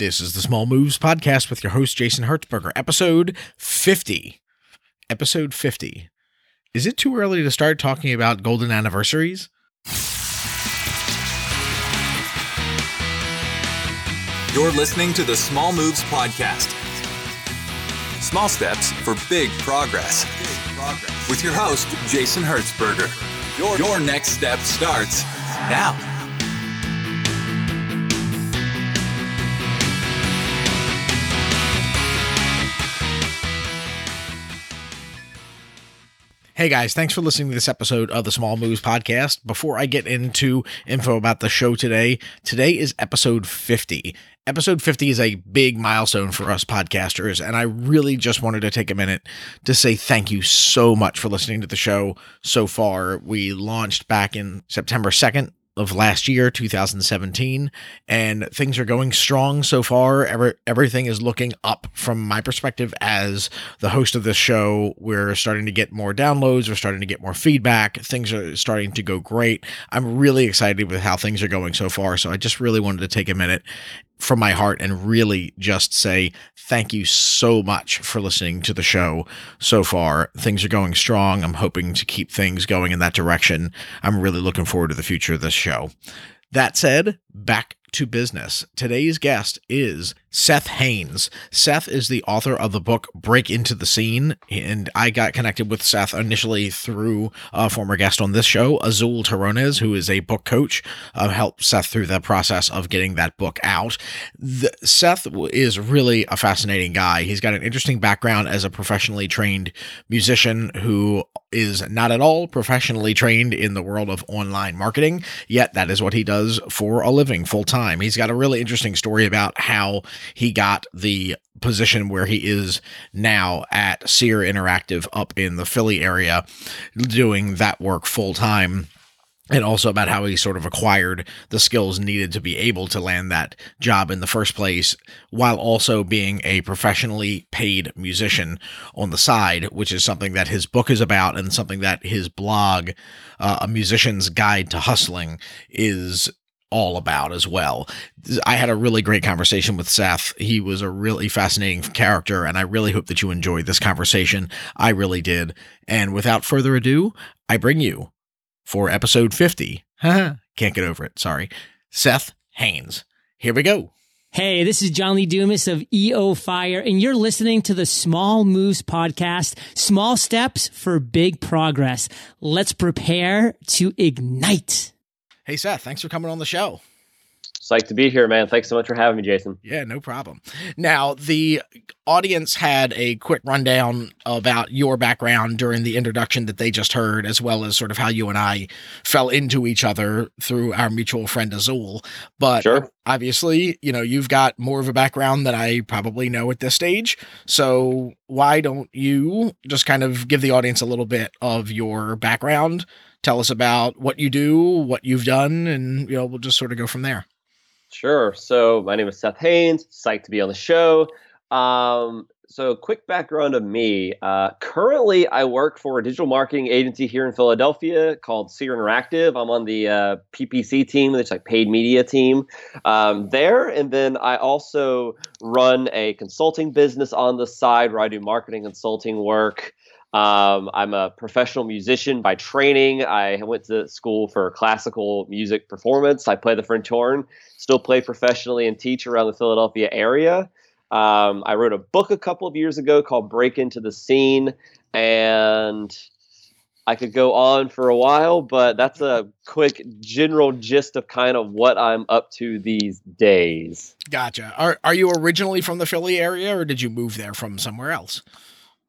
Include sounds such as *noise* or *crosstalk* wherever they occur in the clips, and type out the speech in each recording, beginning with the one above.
This is the Small Moves Podcast with your host, Jason Hertzberger, episode 50. Episode 50. Is it too early to start talking about golden anniversaries? You're listening to the Small Moves Podcast. Small steps for big progress. With your host, Jason Hertzberger. Your, next step starts now. Hey guys, thanks for listening to this episode of the Small Moves Podcast. Before I get into info about the show today, today is episode 50. Episode 50 is a big milestone for us podcasters, and I really just wanted to take a minute to say thank you so much for listening to the show so far. We launched back in September 2nd of last year, 2017, and things are going strong so far. Every, everything is looking up from my perspective as the host of this show. We're starting to get more downloads, we're starting to get more feedback. Things are starting to go great. I'm really excited with how things are going so far. So I just really wanted to take a minute from my heart and really just say thank you so much for listening to the show so far. Things are going strong. I'm hoping to keep things going in that direction. I'm really looking forward to the future of this show. That said, back to business. Today's guest is Seth Hanes. Seth is the author of the book Break Into the Scene, and I got connected with Seth initially through a former guest on this show, Azul Terronez, who is a book coach, uh, helped Seth through the process of getting that book out. The, Seth is really a fascinating guy. He's got an interesting background as a professionally trained musician who is not at all professionally trained in the world of online marketing, yet that is what he does for a living full time. He's got a really interesting story about how he got the position where he is now at Seer Interactive up in the Philly area, doing that work full time and also about how he sort of acquired the skills needed to be able to land that job in the first place while also being a professionally paid musician on the side which is something that his book is about and something that his blog uh, a musician's guide to hustling is all about as well. I had a really great conversation with Seth. He was a really fascinating character, and I really hope that you enjoyed this conversation. I really did. And without further ado, I bring you for episode 50. *laughs* Can't get over it. Sorry. Seth Hanes. Here we go. Hey, this is John Lee Dumas of EO Fire, and you're listening to the Small Moves podcast, Small Steps for Big Progress. Let's prepare to ignite. Hey, Seth, thanks for coming on the show. Psyched to be here, man. Thanks so much for having me, Jason. Yeah, no problem. Now, the audience had a quick rundown about your background during the introduction that they just heard, as well as sort of how you and I fell into each other through our mutual friend Azul. But sure. obviously, you know, you've got more of a background than I probably know at this stage. So why don't you just kind of give the audience a little bit of your background? Tell us about what you do, what you've done, and you know, we'll just sort of go from there. Sure. So my name is Seth Hanes. Psyched to be on the show. Um, so quick background of me. Uh, currently, I work for a digital marketing agency here in Philadelphia called Seer Interactive. I'm on the uh, PPC team, it's like paid media team um, there, and then I also run a consulting business on the side where I do marketing consulting work. Um, I'm a professional musician by training. I went to school for classical music performance. I play the French horn, still play professionally and teach around the Philadelphia area. Um, I wrote a book a couple of years ago called Break Into the Scene, and I could go on for a while, but that's a quick general gist of kind of what I'm up to these days. Gotcha. Are are you originally from the Philly area, or did you move there from somewhere else?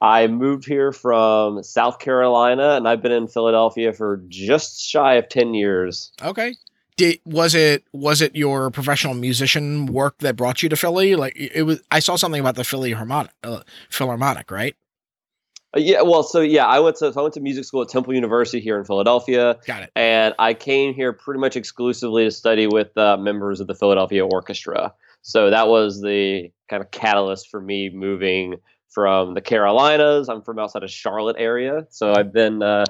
I moved here from South Carolina, and I've been in Philadelphia for just shy of ten years. Okay. Did was it was it your professional musician work that brought you to Philly? Like it was. I saw something about the Philly Harmonic, uh, Philharmonic, right? Uh, yeah, well, so yeah, I went to so I went to music school at Temple University here in Philadelphia. Got it. And I came here pretty much exclusively to study with uh, members of the Philadelphia Orchestra. So that was the kind of catalyst for me moving from the Carolinas. I'm from outside of Charlotte area, so I've been uh,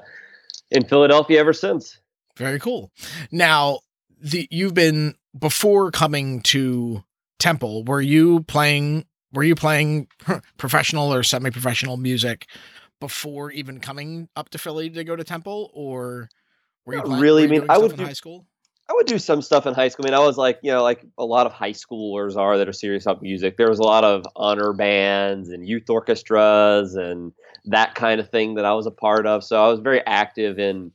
in Philadelphia ever since. Very cool. Now, the you've been before coming to Temple, were you playing were you playing *laughs* professional or semi-professional music before even coming up to Philly to go to Temple or were you playing, really. were you I mean, I would in do- high school? I would do some stuff in high school. I mean, I was like, you know, like a lot of high schoolers are that are serious about music. There was a lot of honor bands and youth orchestras and that kind of thing that I was a part of. So I was very active in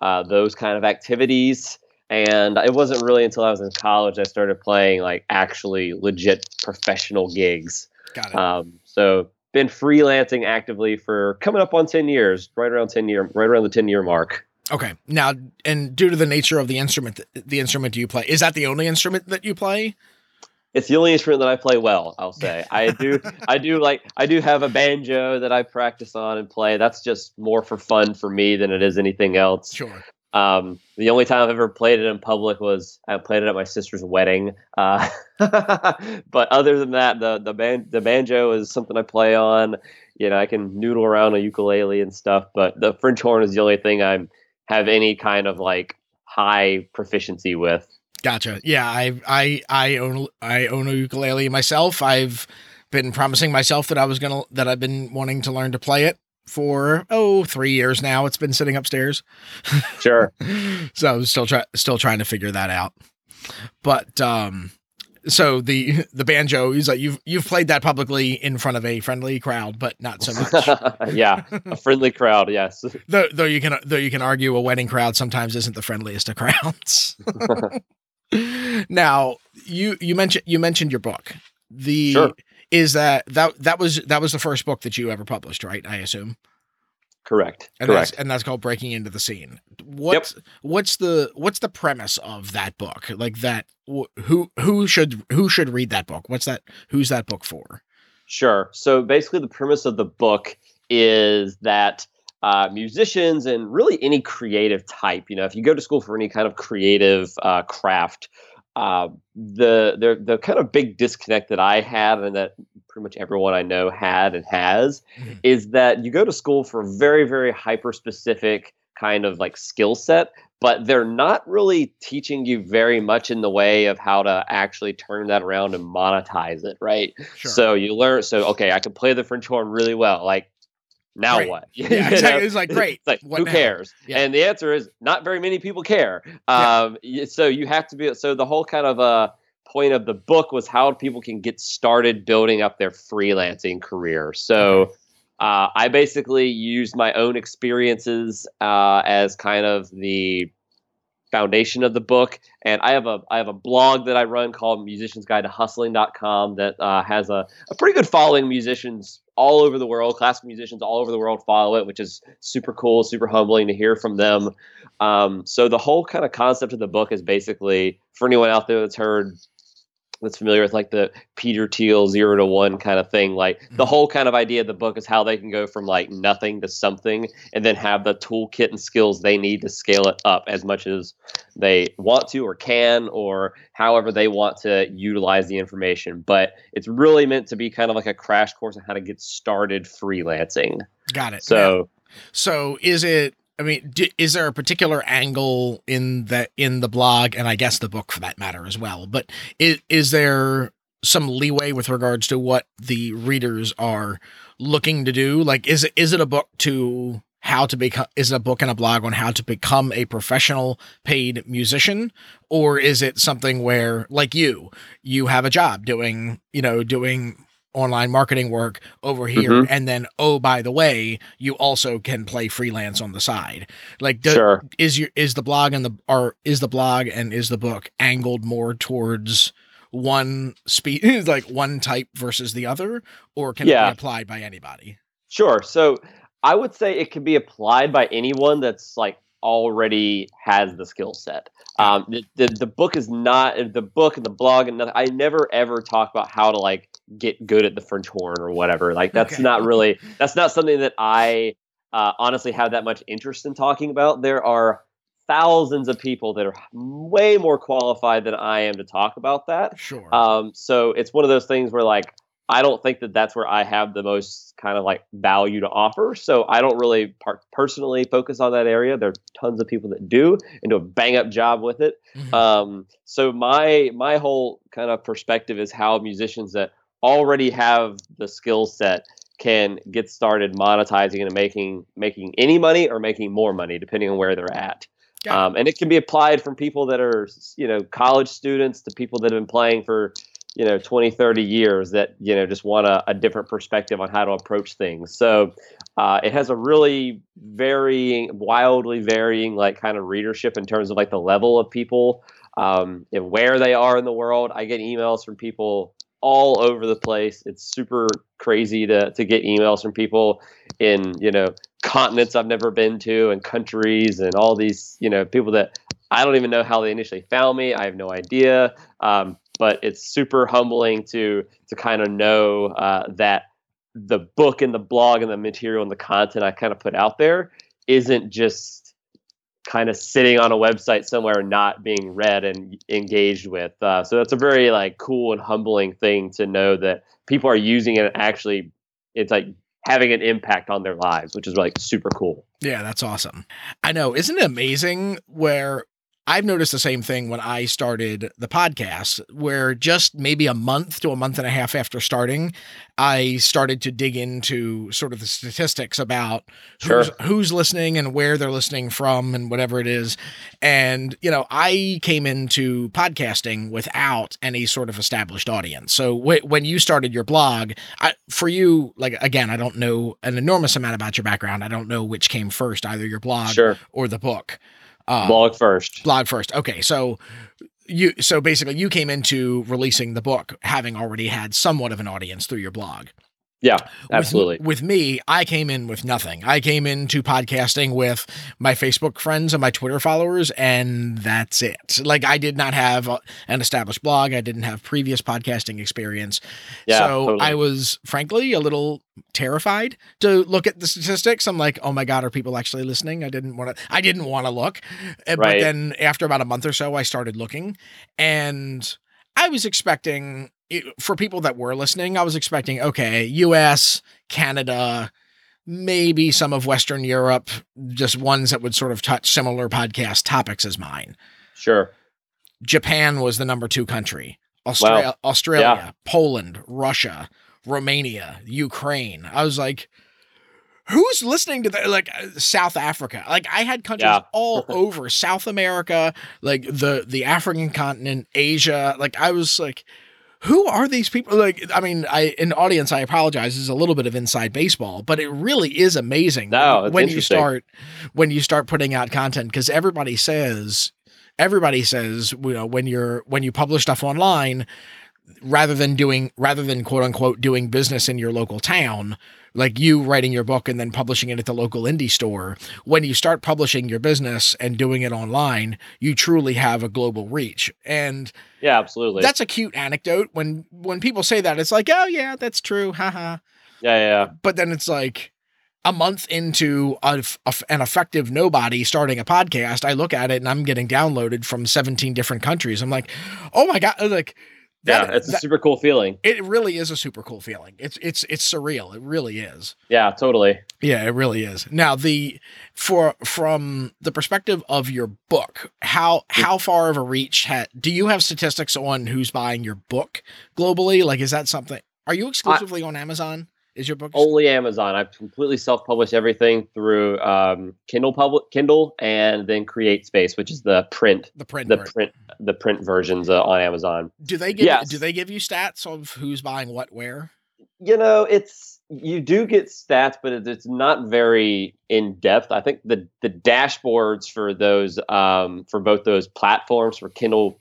uh, those kind of activities. And it wasn't really until I was in college I started playing like actually legit professional gigs. Got it. Um, so been freelancing actively for coming up on 10 years, right around 10 year, right around the 10 year mark. Okay. Now, and due to the nature of the instrument, the instrument do you play, is that the only instrument that you play? It's the only instrument that I play well. I'll say *laughs* I do. I do like. I do have a banjo that I practice on and play. That's just more for fun for me than it is anything else. Sure. Um, the only time I've ever played it in public was I played it at my sister's wedding. Uh, *laughs* but other than that, the the ban- the banjo is something I play on. You know, I can noodle around a ukulele and stuff. But the French horn is the only thing I have any kind of like high proficiency with. Gotcha. Yeah, I I I own I own a ukulele myself. I've been promising myself that I was gonna that I've been wanting to learn to play it for oh three years now. It's been sitting upstairs, Sure. *laughs* so I'm still try still trying to figure that out. But um, so the *laughs* the banjo is like you've you've played that publicly in front of a friendly crowd, but not so much. *laughs* yeah, a friendly crowd. Yes. *laughs* though though you can though you can argue a wedding crowd sometimes isn't the friendliest of crowds. now you you mentioned you mentioned your book. The Sure. is that that that was that was the first book that you ever published, right? I assume. Correct. And Correct. that's and that's called Breaking into the Scene. What's what's the what's the premise of that book? Like that wh- who who should who should read that book? What's that who's that book for? Sure. So basically, the premise of the book is that uh, musicians and really any creative type, you know, if you go to school for any kind of creative uh, craft, uh, the the the kind of big disconnect that I had and that pretty much everyone I know had and has Mhm. is that you go to school for a very very hyper specific kind of like skill set but they're not really teaching you very much in the way of how to actually turn that around and monetize it right Sure. so you learn. So okay, I can play the French horn really well. Like now Great. what? *laughs* Yeah, exactly. It's like *laughs* great. It's like What who now? cares? Yeah. And the answer is not very many people care. Um, y- so you have to be. So the whole kind of uh, point of the book was how people can get started building up their freelancing career. So. Uh, I basically used my own experiences uh, as kind of the foundation of the book and i have a i have a blog that i run called musicians guide to hustling.com that uh, has a, a pretty good following musicians all over the world. Classical musicians all over the world follow it which is super cool super humbling to hear from them. Um, so the whole kind of concept of the book is basically for anyone out there that's heard that's familiar with like the Peter Thiel zero to one kind of thing. Like the Mhm. whole kind of idea of the book is how they can go from like nothing to something and then have the toolkit and skills they need to scale it up as much as they want to or can or however they want to utilize the information. But it's really meant to be kind of like a crash course on how to get started freelancing. Got it. So So is it? I mean, is there a particular angle in the in the blog, and I guess the book for that matter as well? But is is there some leeway with regards to what the readers are looking to do? Like, is it is it a book to how to become? Is it a book and a blog on how to become a professional paid musician, or is it something where, like you, you have a job doing, you know, doing online marketing work over here Mhm. and then oh by the way you also can play freelance on the side like do, sure. is your is the blog and the or is the blog and is the book angled more towards one speed *laughs* like one type versus the other or can it be applied by anybody Sure. So I would say it can be applied by anyone that's like already has the skill set. Um, the, the the book is not the book and the blog and nothing, I never ever talk about how to like get good at the French horn or whatever. Like that's Okay. not really that's not something that I uh, honestly have that much interest in talking about. There are thousands of people that are way more qualified than I am to talk about that. sure Um, so it's one of those things where like I don't think that that's where I have the most kind of like value to offer. So I don't really par- personally focus on that area. There are tons of people that do and do a bang up job with it. Mm-hmm. Um, so my my whole kind of perspective is how musicians that already have the skill set can get started monetizing and making making any money or making more money depending on where they're at. Um, and it can be applied from people that are you know college students to people that have been playing for you know 20 30 years that you know just want a, a different perspective on how to approach things. So uh, it has a really varying wildly varying like kind of readership in terms of like the level of people um, and where they are in the world. I get emails from people all over the place it's super crazy to, to get emails from people in you know continents i've never been to and countries and all these you know people that I don't even know how they initially found me. I have no idea. Um, but it's super humbling to to kind of know uh, that the book and the blog and the material and the content I kind of put out there isn't just kind of sitting on a website somewhere not being read and engaged with. Uh, so that's a very like cool and humbling thing to know that people are using it and actually it's like having an impact on their lives, which is like super cool. Yeah, that's awesome. I know. Isn't it amazing where I've noticed the same thing when I started the podcast, where just maybe a month to a month and a half after starting, I started to dig into sort of the statistics about sure. who's, who's listening and where they're listening from and whatever it is. And, you know, I came into podcasting without any sort of established audience. So w- when you started your blog, I, for you, like, again, I don't know an enormous amount about your background. I don't know which came first, either your blog sure. or the book. Uh, blog first. Blog first. Okay, so you so basically you came into releasing the book having already had somewhat of an audience through your blog. Yeah, absolutely. With, with, me, I came in with nothing. I came into podcasting with my Facebook friends and my Twitter followers, and that's it. Like, I did not have an established blog. I didn't have previous podcasting experience. Yeah, so totally. I was, frankly, a little terrified to look at the statistics. I'm like, oh my God, are people actually listening? I didn't want to, I didn't want to look. Eh, right. But then after about a month or so, I started looking and I was expecting for people that were listening, I was expecting okay, US, Canada, maybe some of Western Europe, just ones that would sort of touch similar podcast topics as mine. Sure. Japan was the number two country. Australia, wow. Australia, yeah. Poland, Russia, Romania, Ukraine. I was like, who's listening to that? Like uh, South Africa. Like I had countries yeah. all *laughs* over South America, like the the African continent, Asia. Like I was like, who are these people? Like, I mean, I in audience, I apologize. Is a little bit of inside baseball, but it really is amazing no, when you start when you start putting out content because everybody says everybody says you know when you're when you publish stuff online rather than doing rather than quote unquote doing business in your local town like you writing your book and then publishing it at the local indie store, when you start publishing your business and doing it online, you truly have a global reach. And yeah, absolutely. That's a cute anecdote. When when people say that, it's like, oh yeah, that's true. Haha. Yeah, yeah. But then it's like a month into a, a, an effective nobody starting a podcast, I look at it and I'm getting downloaded from 17 different countries. I'm like, oh my god, like that, yeah, it's that, a super cool feeling. It really is a super cool feeling. It's it's it's surreal. It really is. Yeah, totally. Yeah, it really is. Now the for from the perspective of your book, how hmm. how far of a reach ha, do you have statistics on who's buying your book globally? Like, is that something? Are you exclusively I, on Amazon? Is your book only Amazon? I've completely self-published everything through um, Kindle public Kindle and then CreateSpace, which is the print the print the version. print the print versions uh, on Amazon. Do they give yes. do they give you stats of who's buying what where? You know, it's you do get stats, but it's not very in depth. I think the the dashboards for those um, for both those platforms for Kindle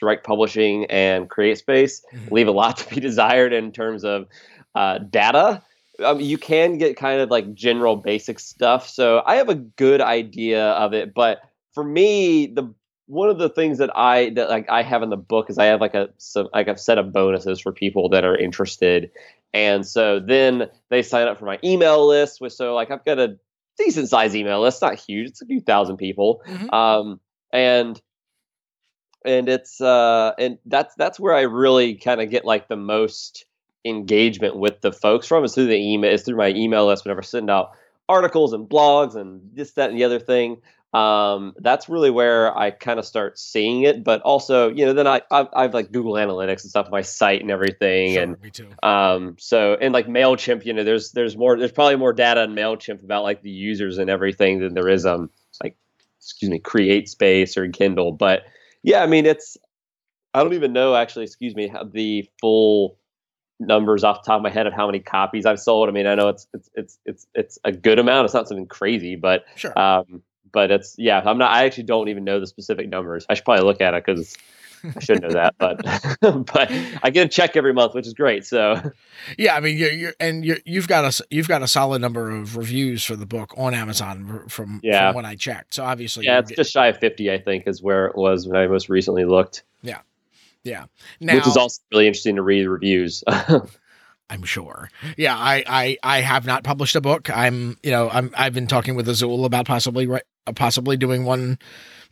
Direct Publishing and CreateSpace mm-hmm. leave a lot to be *laughs* desired in terms of uh, data. Um, you can get kind of like general basic stuff. So I have a good idea of it, but for me, the one of the things that I that like I have in the book is I have like a some, like a set of bonuses for people that are interested, and so then they sign up for my email list. Which so like I've got a decent size email list, not huge, it's a few thousand people, mm-hmm. um, and and it's uh and that's that's where I really kind of get like the most engagement with the folks from is through the email, it's through my email list whenever I send out articles and blogs and this, that, and the other thing. Um, that's really where I kind of start seeing it. But also, you know, then I I've, I've like Google Analytics and stuff, my site and everything, Sure, and me too. um, so and like Mailchimp, you know, there's there's more there's probably more data on Mailchimp about like the users and everything than there is um like excuse me Create Space or Kindle. But yeah, I mean it's I don't even know actually, excuse me, how the full numbers off the top of my head of how many copies I've sold. I mean, I know it's it's it's it's it's a good amount. It's not something crazy, but Sure. um, but it's yeah. I'm not. I actually don't even know the specific numbers. I should probably look at it because I should know that. But *laughs* but I get a check every month, which is great. So Yeah, I mean, you're, you're and you're, you've got a you've got a solid number of reviews for the book on Amazon from Yeah. from when I checked. So obviously, yeah, it's get- just shy of 50. I think is where it was when I most recently looked, yeah. Now, which is also really interesting to read reviews. *laughs* I'm sure. Yeah, I, I I have not published a book. I'm you know I'm I've been talking with Azul about possibly uh, possibly doing one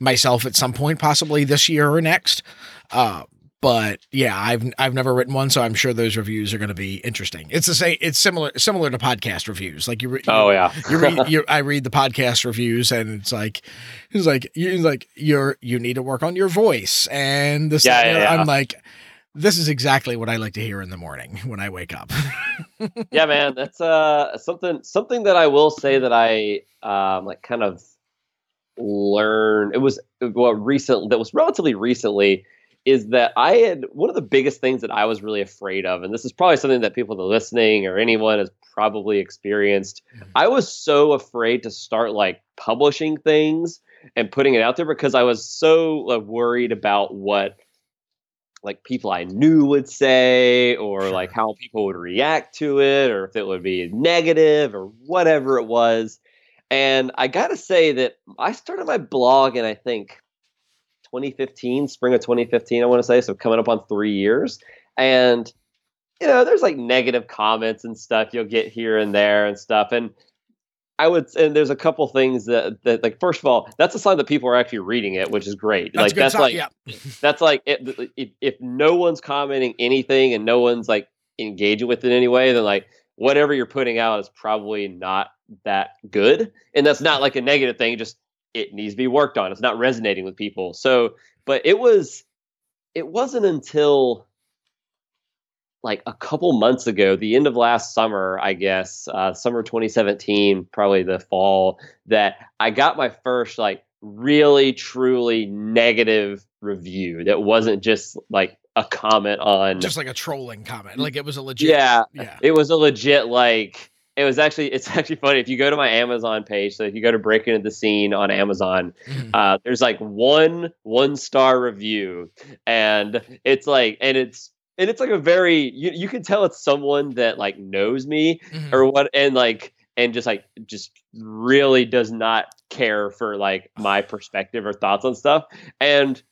myself at some point, possibly this year or next. Uh, but yeah, I've I've never written one, so I'm sure those reviews are going to be interesting. It's the same. It's similar similar to podcast reviews. Like you, re- oh yeah, you read *laughs* you, I read the podcast reviews and it's like it's like you like you're you need to work on your voice and this Yeah, that, and the yeah, yeah. I'm like this is exactly what I like to hear in the morning when I wake up. *laughs* yeah, man, that's uh something something that I will say that I um like kind of learned. It was what recent that was relatively recently is that I had one of the biggest things that I was really afraid of, and this is probably something that people that are listening or anyone has probably experienced. I was so afraid to start like publishing things and putting it out there because I was so like, worried about what like people I knew would say or Sure. like how people would react to it or if it would be negative or whatever it was. And I got to say that I started my blog and I think 2015, spring of 2015 I want to say, so coming up on 3 years. And you know, there's like negative comments and stuff you'll get here and there and stuff and I would, and there's a couple things that, that, like, first of all, that's a sign that people are actually reading it, which is great. That's like, that's sign, like, yeah. *laughs* that's like it, if, if no one's commenting anything and no one's like engaging with it anyway then like whatever you're putting out is probably not that good and that's not like a negative thing just it needs to be worked on it's not resonating with people so but it was it wasn't until like a couple months ago the end of last summer i guess uh, summer 2017 probably the fall that i got my first like really truly negative review that wasn't just like a comment on Just like a trolling comment. Like it was a legit yeah yeah. it was a legit like it was actually it's *laughs* actually funny if you go to my amazon page so if you go to breaking into the scene on amazon Mhm. uh, there's like one one star review and it's like and it's and it's like a very you, you can tell it's someone that like knows me Mhm. or what and like and just like just really does not care for like my *sighs* perspective or thoughts on stuff and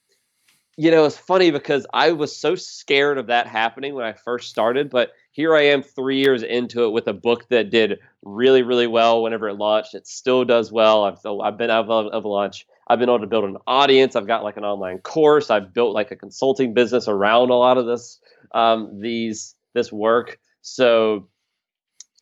you know it's funny because i was so scared of that happening when i first started but here i am three years into it with a book that did really really well whenever it launched. It still does well. I've, I've been out of, of launch i've been able to build an audience. I've got like an online course. I've built like a consulting business around a lot of this um, these this work. So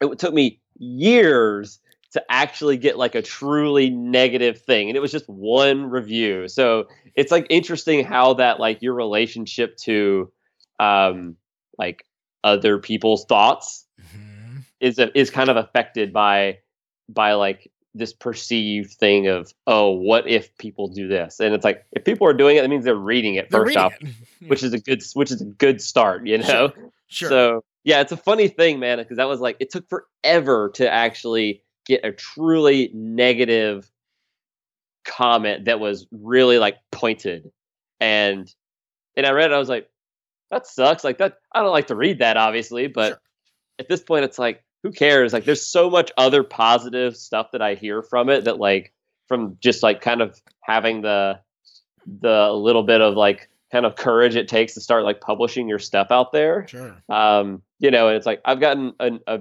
it took me years to actually get like a truly negative thing and it was just one review. So it's like interesting how that like your relationship to um like other people's thoughts Mhm. is is kind of affected by by like this perceived thing of oh what if people do this and it's like if people are doing it that means they're reading it They're first reading off it. *laughs* which is a good which is a good start you know Sure. so yeah, it's a funny thing, man, because that was like it took forever to actually get a truly negative comment that was really like pointed, and and I read it, I was like, that sucks. Like that, I don't like to read that, obviously, but Sure. at this point, it's like, who cares? Like, there's so much other positive stuff that I hear from it that like from just like kind of having the the little bit of like kind of courage it takes to start like publishing your stuff out there Sure. um, you know, and it's like I've gotten a, a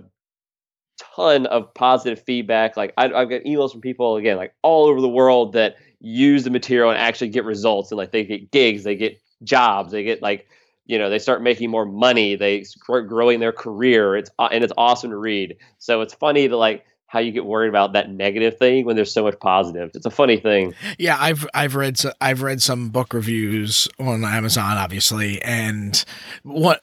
ton of positive feedback. Like I, I've got emails from people again, like all over the world that use the material and actually get results, and like they get gigs, they get jobs, they get like you know they start making more money they start growing their career. It's uh, and it's awesome to read. So it's funny to like how you get worried about that negative thing when there's so much positive. It's a funny thing. Yeah, I've I've read I've read some book reviews on Amazon, obviously, and what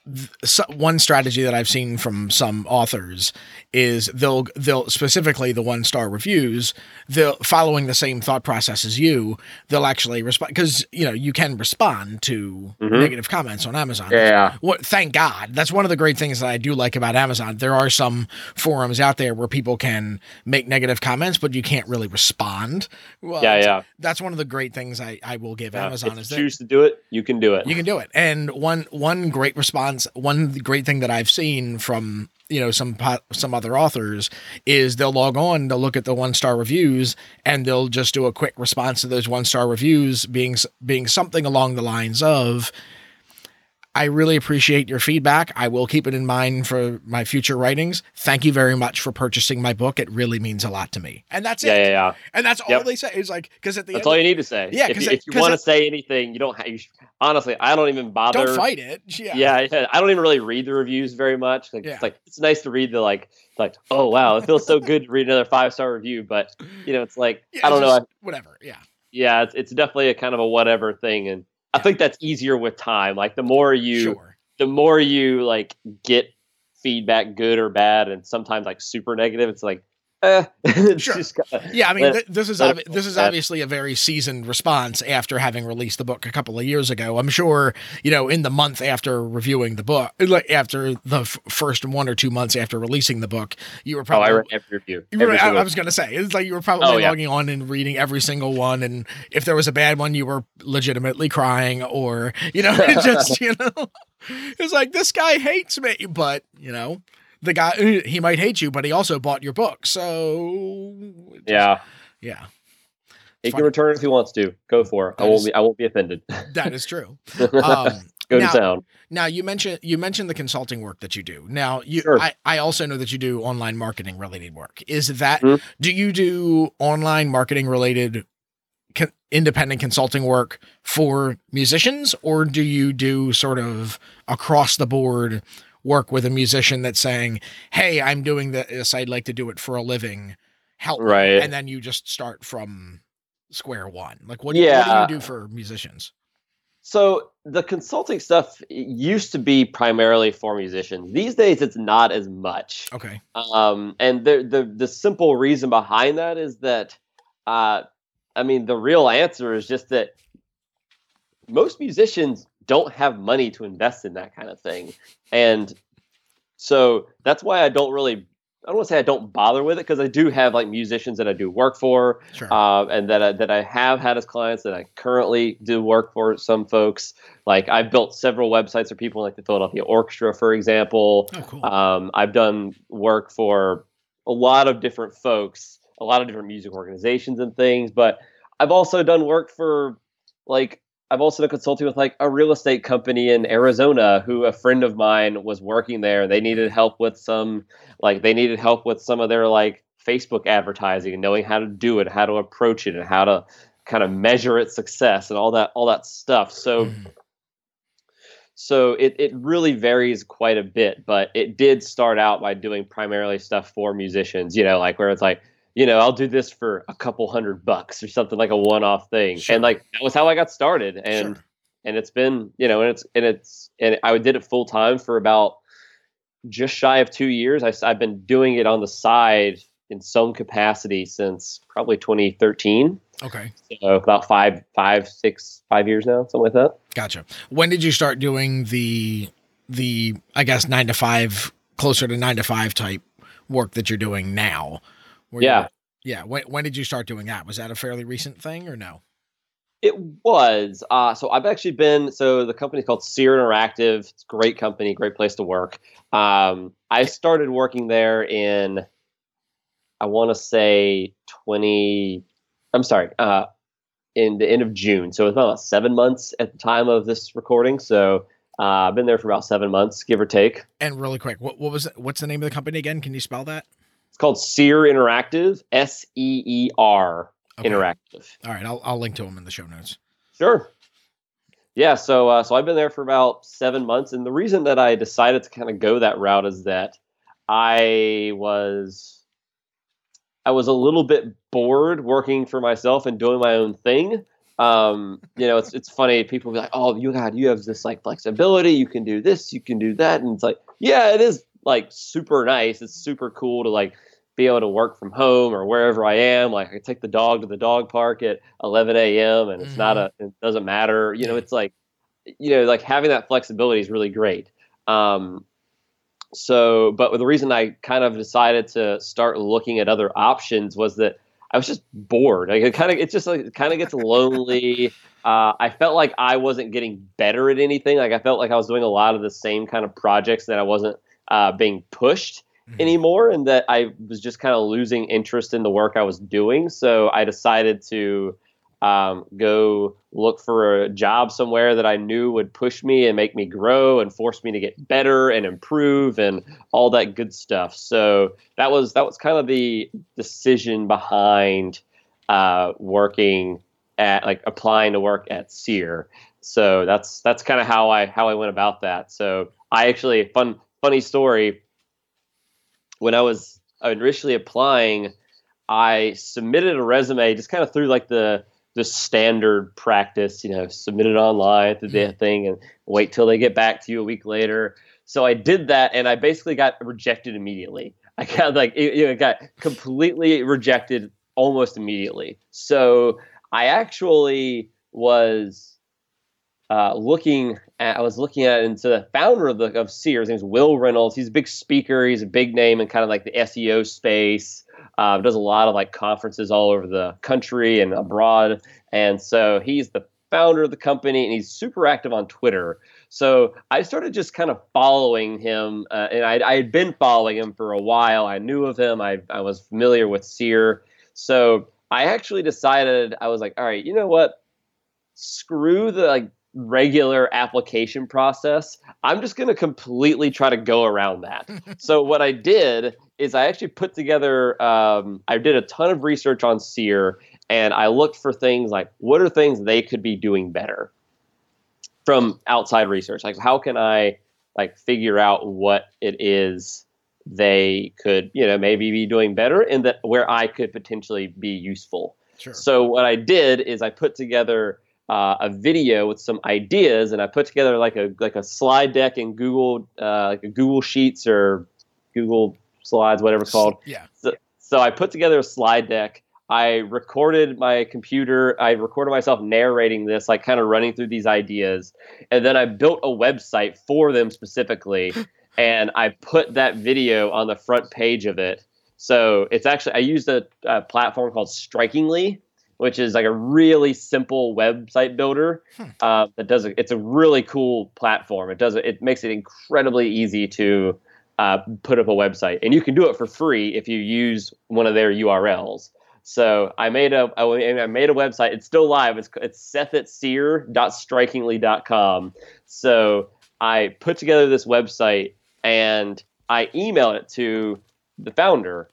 one strategy that I've seen from some authors is they'll they'll specifically the one star reviews they'll following the same thought process as you they'll actually respond because you know you can respond to mm-hmm. negative comments on Amazon. Yeah. What? Thank God. That's one of the great things that I do like about Amazon. There are some forums out there where people can make negative comments, but you can't really respond. Well, yeah, yeah. That's one of the great things I, I will give yeah, Amazon. If is you choose to do it, you can do it. You can do it. And one one great response, one great thing that I've seen from you know some some other authors is they'll log on, they'll look at the one star reviews, and they'll just do a quick response to those one star reviews, being being something along the lines of I really appreciate your feedback. I will keep it in mind for my future writings. Thank you very much for purchasing my book. It really means a lot to me. And that's yeah, it. Yeah, yeah. And that's all they say. It's like because at the that's all you need to say. Yeah, if, you, if you want to say anything, you don't. Have, you should, honestly, I don't even bother. Don't fight it. Yeah. yeah. yeah, I don't even really read the reviews very much. Like, yeah. It's like it's nice to read the like like oh wow, it feels so good to read another five star review. But you know, it's like *laughs* yeah, I don't know. Whatever. Yeah. Yeah, it's, it's definitely a kind of a whatever thing, and I think that's easier with time. Like the more you. Sure the more you like get feedback, good or bad, and sometimes like super negative, it's like Eh, *laughs* sure. Kinda, yeah, I mean, th- this is ob- this is obviously a very seasoned response after having released the book a couple of years ago. I'm sure you know in the month after reviewing the book, like after the f- first one or two months after releasing the book, you were probably. Oh, I read every review. Every were, I, I, was going to say it's like you were probably oh, yeah. logging on and reading every single one, and if there was a bad one, you were legitimately crying, or you know, *laughs* just you know, *laughs* it's like this guy hates me, but you know the guy he might hate you, but he also bought your book. So yeah, yeah. He can return if he wants to. Go for it. That I won't is, be. I won't be offended. That is true. *laughs* Um, Go now, to town. Now you mentioned you mentioned the consulting work that you do. Now you, sure. I, I also know that you do online marketing related work. Is that mm-hmm. do you do online marketing related con- independent consulting work for musicians, or do you do sort of across the board? Work with a musician that's saying, "Hey, I'm doing this. I'd like to do it for a living. Help!" Right, and then you just start from square one. Like, what do, yeah. what do you do for musicians? So the consulting stuff used to be primarily for musicians. These days, it's not as much. Okay. Um, and the the the simple reason behind that is that, uh, I mean, the real answer is just that most musicians don't have money to invest in that kind of thing. And so that's why I don't really I don't want to say I don't bother with it because I do have like musicians that I do work for, sure. uh, and that I, that I have had as clients that I currently do work for. Some folks like I've built several websites for people like the Philadelphia Orchestra, for example. Oh, cool. um, I've done work for a lot of different folks, a lot of different music organizations and things. But I've also done work for like I've also done consulting with like a real estate company in Arizona who a friend of mine was working there. They needed help with some like they needed help with some of their like Facebook advertising and knowing how to do it, how to approach it, and how to kind of measure its success and all that all that stuff. So mm. so it, it really varies quite a bit, but it did start out by doing primarily stuff for musicians, you know, like where it's like you know, I'll do this for a couple hundred bucks or something like a one-off thing. Sure. And like that was how I got started. And sure. and it's been, you know, and it's and it's and I did it full time for about just shy of two years. I, I've been doing it on the side in some capacity since probably 2013. Okay. So about five, five, six, five years now, something like that. Gotcha. When did you start doing the the I guess nine to five, closer to nine to five type work that you're doing now? Yeah. yeah. When, when did you start doing that? Was that a fairly recent thing or no? It was. Uh, so I've actually been. So the company's called Seer Interactive. It's a great company, great place to work. Um, I started working there in, I want to say twenty. I'm sorry, uh, in the end of June. So it's about seven months at the time of this recording. So uh, I've been there for about seven months, give or take. And really quick, what, what was what's the name of the company again? Can you spell that? Called Seer Interactive, S E E R Interactive. All right, I'll I'll link to them in the show notes. Sure. Yeah, so uh, so I've been there for about seven months, and the reason that I decided to kind of go that route is that I was I was a little bit bored working for myself and doing my own thing. Um, you know, it's it's funny. People be like, "Oh, you got you have this like flexibility. You can do this. You can do that." And it's like, yeah, it is like super nice. It's super cool to like be able to work from home or wherever I am. Like I take the dog to the dog park at 11 a.m. and it's mm-hmm. not a it doesn't matter. You know, it's like you know like having that flexibility is really great. Um, so, but the reason I kind of decided to start looking at other options was that I was just bored. Like it kind of, it just like it kind of gets lonely. *laughs* Uh, I felt like I wasn't getting better at anything. Like I felt like I was doing a lot of the same kind of projects that I wasn't uh, being pushed mm-hmm. anymore, and that I was just kind of losing interest in the work I was doing. So I decided to um, go look for a job somewhere that I knew would push me and make me grow and force me to get better and improve and all that good stuff. So that was that was kind of the decision behind uh, working at like applying to work at Seer. So that's that's kind of how I how I went about that. So I actually fun funny story. When I was initially applying, I submitted a resume just kind of through like the the standard practice, you know, submit it online through the mm-hmm. thing and wait till they get back to you a week later. So I did that and I basically got rejected immediately. I got like it, you know, got completely rejected almost immediately. So I actually was uh, looking at I was looking at into the founder of the of Seer. His name's Will Reynolds. He's a big speaker. He's a big name in kind of like the SEO space. Uh, does a lot of like conferences all over the country and abroad. And so he's the founder of the company and he's super active on Twitter. So I started just kind of following him, uh, and I, I, had been following him for a while. I knew of him. I, I was familiar with Seer. So I actually decided I was like, all right, you know what? Screw the like regular application process. I'm just going to completely try to go around that. *laughs* so what I did is I actually put together. Um, I did a ton of research on Seer, and I looked for things like what are things they could be doing better from outside research. Like how can I like figure out what it is they could you know maybe be doing better and that where I could potentially be useful. Sure. So what I did is I put together uh, a video with some ideas, and I put together like a like a slide deck in Google uh, like a Google Sheets or Google Slides, whatever it's called. Yeah. So, so I put together a slide deck. I recorded my computer. I recorded myself narrating this, like kind of running through these ideas, and then I built a website for them specifically, *laughs* and I put that video on the front page of it. So it's actually I used a, a platform called Strikingly, which is like a really simple website builder hmm. uh, that does it. It's a really cool platform. It does it. It makes it incredibly easy to uh, put up a website, and you can do it for free if you use one of their URLs. So I made a I made a website. It's still live. It's it's sethatseer.strikingly.com. So I put together this website and I emailed it to the founder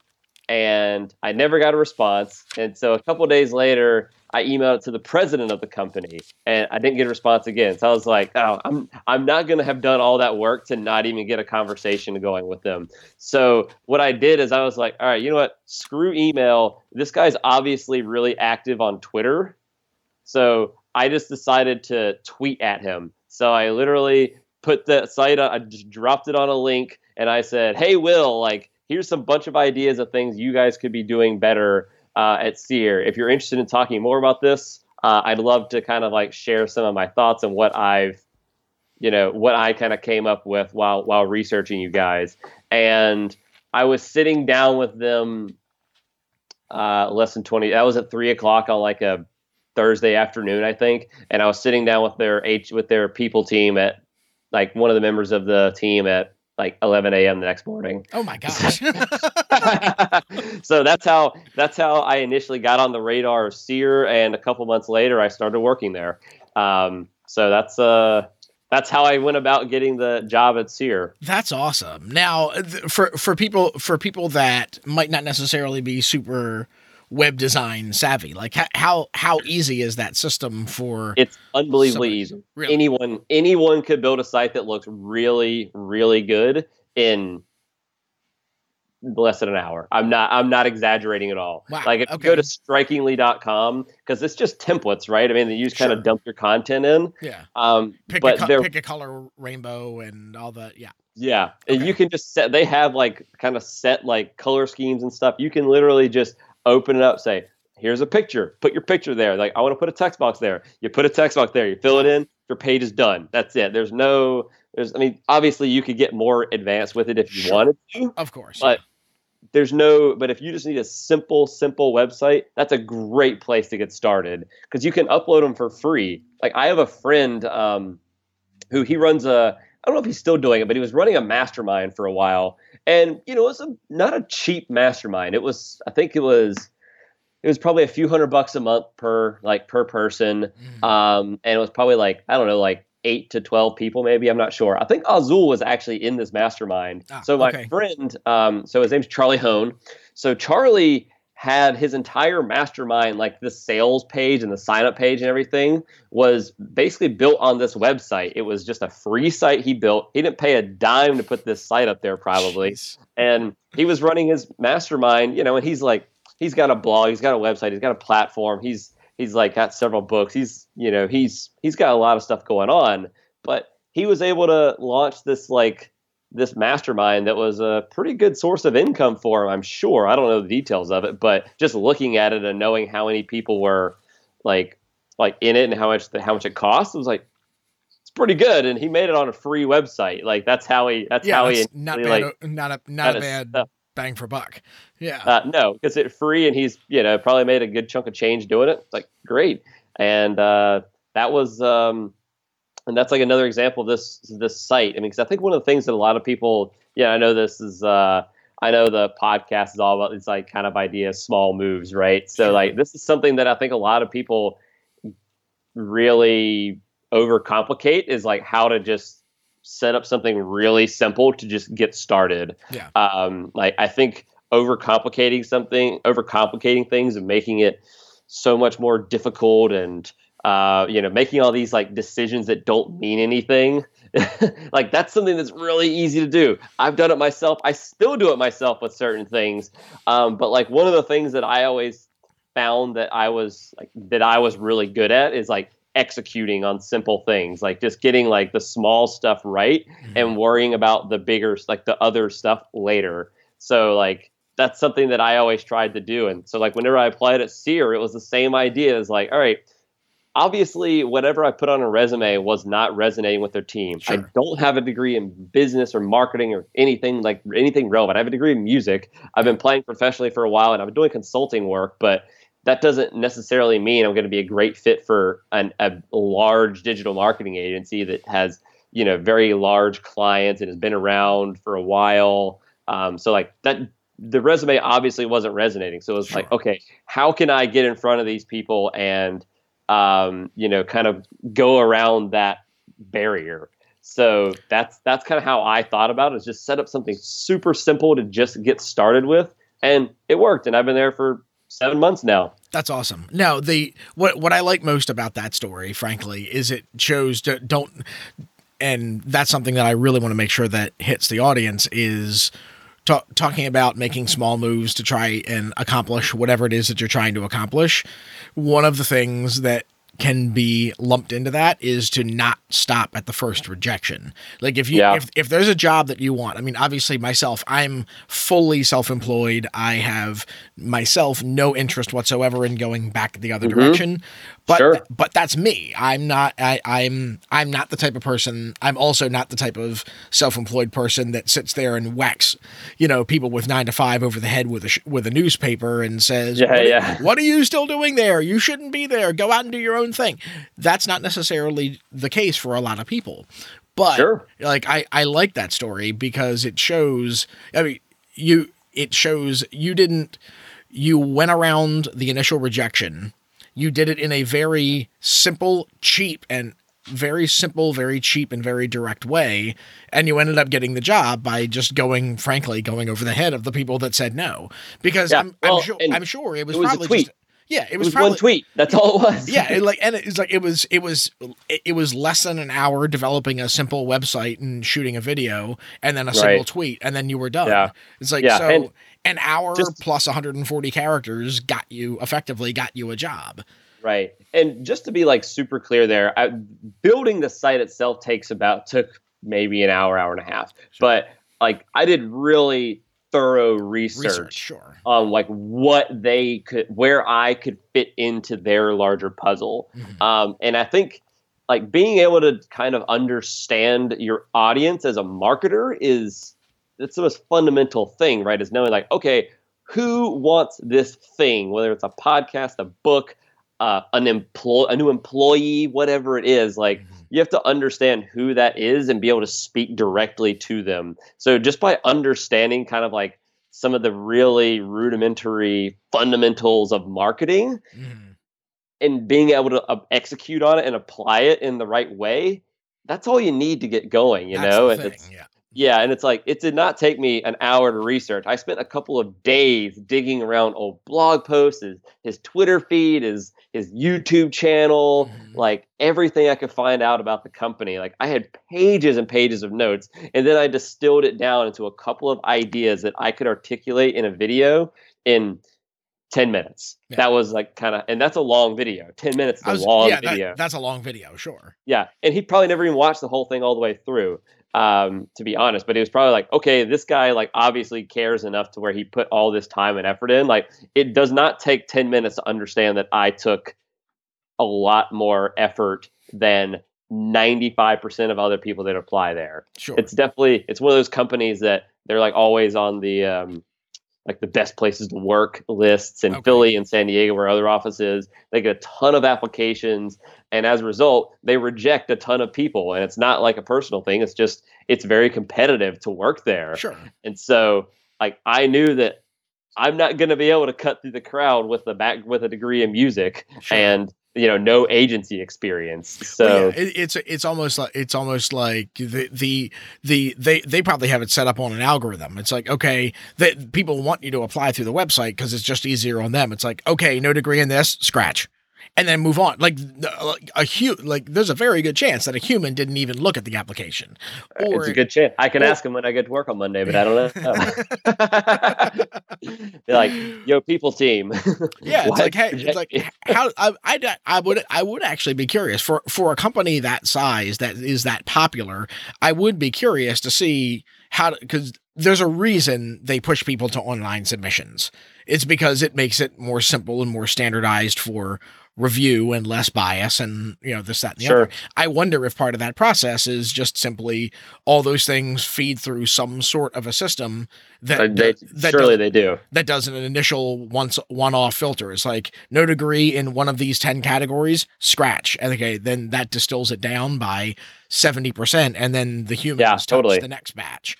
and I never got a response. And so a couple days later, I emailed it to the president of the company, and I didn't get a response again. So I was like, "Oh, I'm I'm not going to have done all that work to not even get a conversation going with them." So what I did is I was like, "All right, you know what? Screw email. This guy's obviously really active on Twitter." So I just decided to tweet at him. So I literally put the site, on, I just dropped it on a link, and I said, "Hey, Will, like." Here's some bunch of ideas of things you guys could be doing better uh, at Seer. If you're interested in talking more about this, uh, I'd love to kind of like share some of my thoughts and what I've, you know, what I kind of came up with while while researching you guys. And I was sitting down with them uh, less than twenty. That was at three o'clock on like a Thursday afternoon, I think. And I was sitting down with their H with their people team at like one of the members of the team at like 11 a.m. the next morning. Oh my gosh! *laughs* so that's how that's how I initially got on the radar of Seer, and a couple months later, I started working there. Um, so that's uh that's how I went about getting the job at Seer. That's awesome. Now, for for people for people that might not necessarily be super web design savvy. Like how how, easy is that system for? It's unbelievably Somebody- easy. Really? Anyone anyone could build a site that looks really really good in less than an hour. I'm not I'm not exaggerating at all. Wow, Like if okay. you go to strikingly.com because it's just templates, right? I mean, you just kind of dump your content in. yeah, Um, pick but a co- pick a color rainbow and all the Yeah, Yeah, and Okay. you can just set. They have like kind of set like color schemes and stuff. You can literally just open it up, say, "Here's a picture. Put your picture there." Like, I want to put a text box there. You put a text box there. You fill it in. Your page is done. That's it. There's no. There's. I mean, obviously, you could get more advanced with it if you Sure. wanted to, of course. but there's no. But if you just need a simple, simple website, that's a great place to get started because you can upload them for free. Like, I have a friend um, who he runs a. I don't know if he's still doing it, but he was running a mastermind for a while, and you know, it was a, not a cheap mastermind. It was, I think, it was, it was probably a few hundred bucks a month per like per person, Mhm. um, and it was probably like I don't know, like eight to twelve people, maybe. I'm not sure. I think Azul was actually in this mastermind. Ah, so my okay. friend, um, so his name's Charlie Hoehn. So Charlie had his entire mastermind, like the sales page and the sign up page and everything, was basically built on this website. It was just a free site he built. He didn't pay a dime to put this site up there, probably Jeez. and he was running his mastermind you know and he's like he's got a blog he's got a website he's got a platform he's he's like got several books he's you know he's he's got a lot of stuff going on but he was able to launch this like this mastermind that was a pretty good source of income for him i'm sure i don't know the details of it but just looking at it and knowing how many people were like like in it and how much the, how much it cost it was like it's pretty good and he made it on a free website like that's how he that's Yeah, how he not bad. like, not a not a bad stuff. bang for buck. Yeah. Uh, no, because it's free and he's you know probably made a good chunk of change doing it. It's like great, and uh, that was um, and that's like another example of this this site. I mean, because I think one of the things that a lot of people, yeah, I know this is. Uh, I know the podcast is all about these like kind of ideas, small moves, right? So like this is something that I think a lot of people really overcomplicate is like how to just set up something really simple to just get started. Yeah. Um, like I think overcomplicating something, overcomplicating things, and making it so much more difficult, and uh, you know, making all these like decisions that don't mean anything. *laughs* like that's something that's really easy to do. I've done it myself. I still do it myself with certain things. Um, but like one of the things that I always found that I was like that I was really good at is like executing on simple things, like just getting like the small stuff right and worrying about the bigger like the other stuff later. So like that's something that I always tried to do. And so like whenever I applied at Seer, it was the same idea as like, all right, obviously whatever I put on a resume was not resonating with their team. I don't have a degree in business or marketing or anything like anything relevant. I have a degree in music. I've been playing professionally for a while and I've been doing consulting work, but that doesn't necessarily mean I'm going to be a great fit for an, a large digital marketing agency that has you know very large clients and has been around for a while. Um, so like that, the resume obviously wasn't resonating. So it was like, okay, how can I get in front of these people and um, you know kind of go around that barrier? So that's that's kind of how I thought about it. Is just set up something super simple to just get started with, and it worked. And I've been there for seven months now. That's awesome. Now the what what I like most about that story, frankly, is it shows to, don't, and that's something that I really want to make sure that hits the audience is ta- talking about making small moves to try and accomplish whatever it is that you're trying to accomplish. One of the things that can be lumped into that is to not stop at the first rejection. Like if you Yeah. if if there's a job that you want, I mean obviously myself, I'm fully self-employed. I have myself no interest whatsoever in going back the other mm-hmm. direction. But Sure. but that's me. I'm not I I'm I'm not the type of person I'm also not the type of self-employed person that sits there and whacks, you know, people with 9 to 5 over the head with a sh- with a newspaper and says, Yeah, what, yeah. what are you still doing there? You shouldn't be there. Go out and do your own thing. That's not necessarily the case for a lot of people. But Sure. like I I like that story because it shows I mean you it shows you didn't you went around the initial rejection. You did it in a very simple, cheap and very simple, very cheap, and very direct way. And you ended up getting the job by just going, frankly, going over the head of the people that said no. Because Yeah, I'm, well, I'm sure I'm sure it was, it was probably tweet. just yeah, it It was, was probably one tweet. That's all it was. yeah, it like and it was like it was it was it, was less than an hour developing a simple website and shooting a video and then a single tweet and then you were done. Yeah. It's like Yeah, so and an hour just- plus 140 characters got you effectively got you a job. Right. And just to be like super clear there, I, building the site itself takes about took maybe an hour, hour and a half. But like I did really thorough research, Research, sure. on like what they could where I could fit into their larger puzzle. Mhm. Um, and I think like being able to kind of understand your audience as a marketer is it's the most fundamental thing, right? Is knowing like, okay, who wants this thing, whether it's a podcast, a book, uh, an employ a new employee, whatever it is, like Mhm. you have to understand who that is and be able to speak directly to them. So just by understanding kind of like some of the really rudimentary fundamentals of marketing Mhm. and being able to uh, execute on it and apply it in the right way, that's all you need to get going, you That's know? thing, it's, yeah. Yeah, and it's like it did not take me an hour to research. I spent a couple of days digging around old blog posts, his, his Twitter feed, his his YouTube channel, Mhm. like everything I could find out about the company. Like I had pages and pages of notes, and then I distilled it down into a couple of ideas that I could articulate in a video in 10 minutes. Yeah. That was like kind of and that's a long video. 10 minutes is a was- long yeah, that- video. that's a long video, sure. Yeah, and he probably never even watched the whole thing all the way through, um, to be honest. But he was probably like, okay, this guy like obviously cares enough to where he put all this time and effort in. Like, it does not take ten minutes to understand that I took a lot more effort than ninety five percent of other people that apply there. Sure. It's definitely it's one of those companies that they're like always on the um, like the best places to work lists in Okay. Philly and San Diego where other offices. They get a ton of applications and as a result, they reject a ton of people and it's not like a personal thing. It's just it's very competitive to work there. sure. And so like I knew that I'm not going to be able to cut through the crowd with a back with a degree in music Sure. and you know no agency experience. So yeah, it, it's it's almost like it's almost like the the the they they probably have it set up on an algorithm. It's like okay, that people want you to apply through the website because it's just easier on them. It's like okay, no degree in this, scratch, and then move on. Like uh, like a hu like there's a very good chance that a human didn't even look at the application, or it's a good chance. I can or- ask him when I get to work on Monday, but I don't know. *laughs* Be like, yo, people team. *laughs* Yeah, it's like hey, it's like *laughs* how I, I I would I would actually be curious for for a company that size that is that popular. I would be curious to see how because there's a reason they push people to online submissions. It's because it makes it more simple and more standardized for review and less bias and you know this that and the Sure. other. I wonder if part of that process is just simply all those things feed through some sort of a system that Uh, they, that surely does- they do. that does an initial once one off filter. It's like no degree in one of these 10 categories, scratch. And okay, then that distills it down by 70%. And then the humans Yeah, touch totally. the next batch.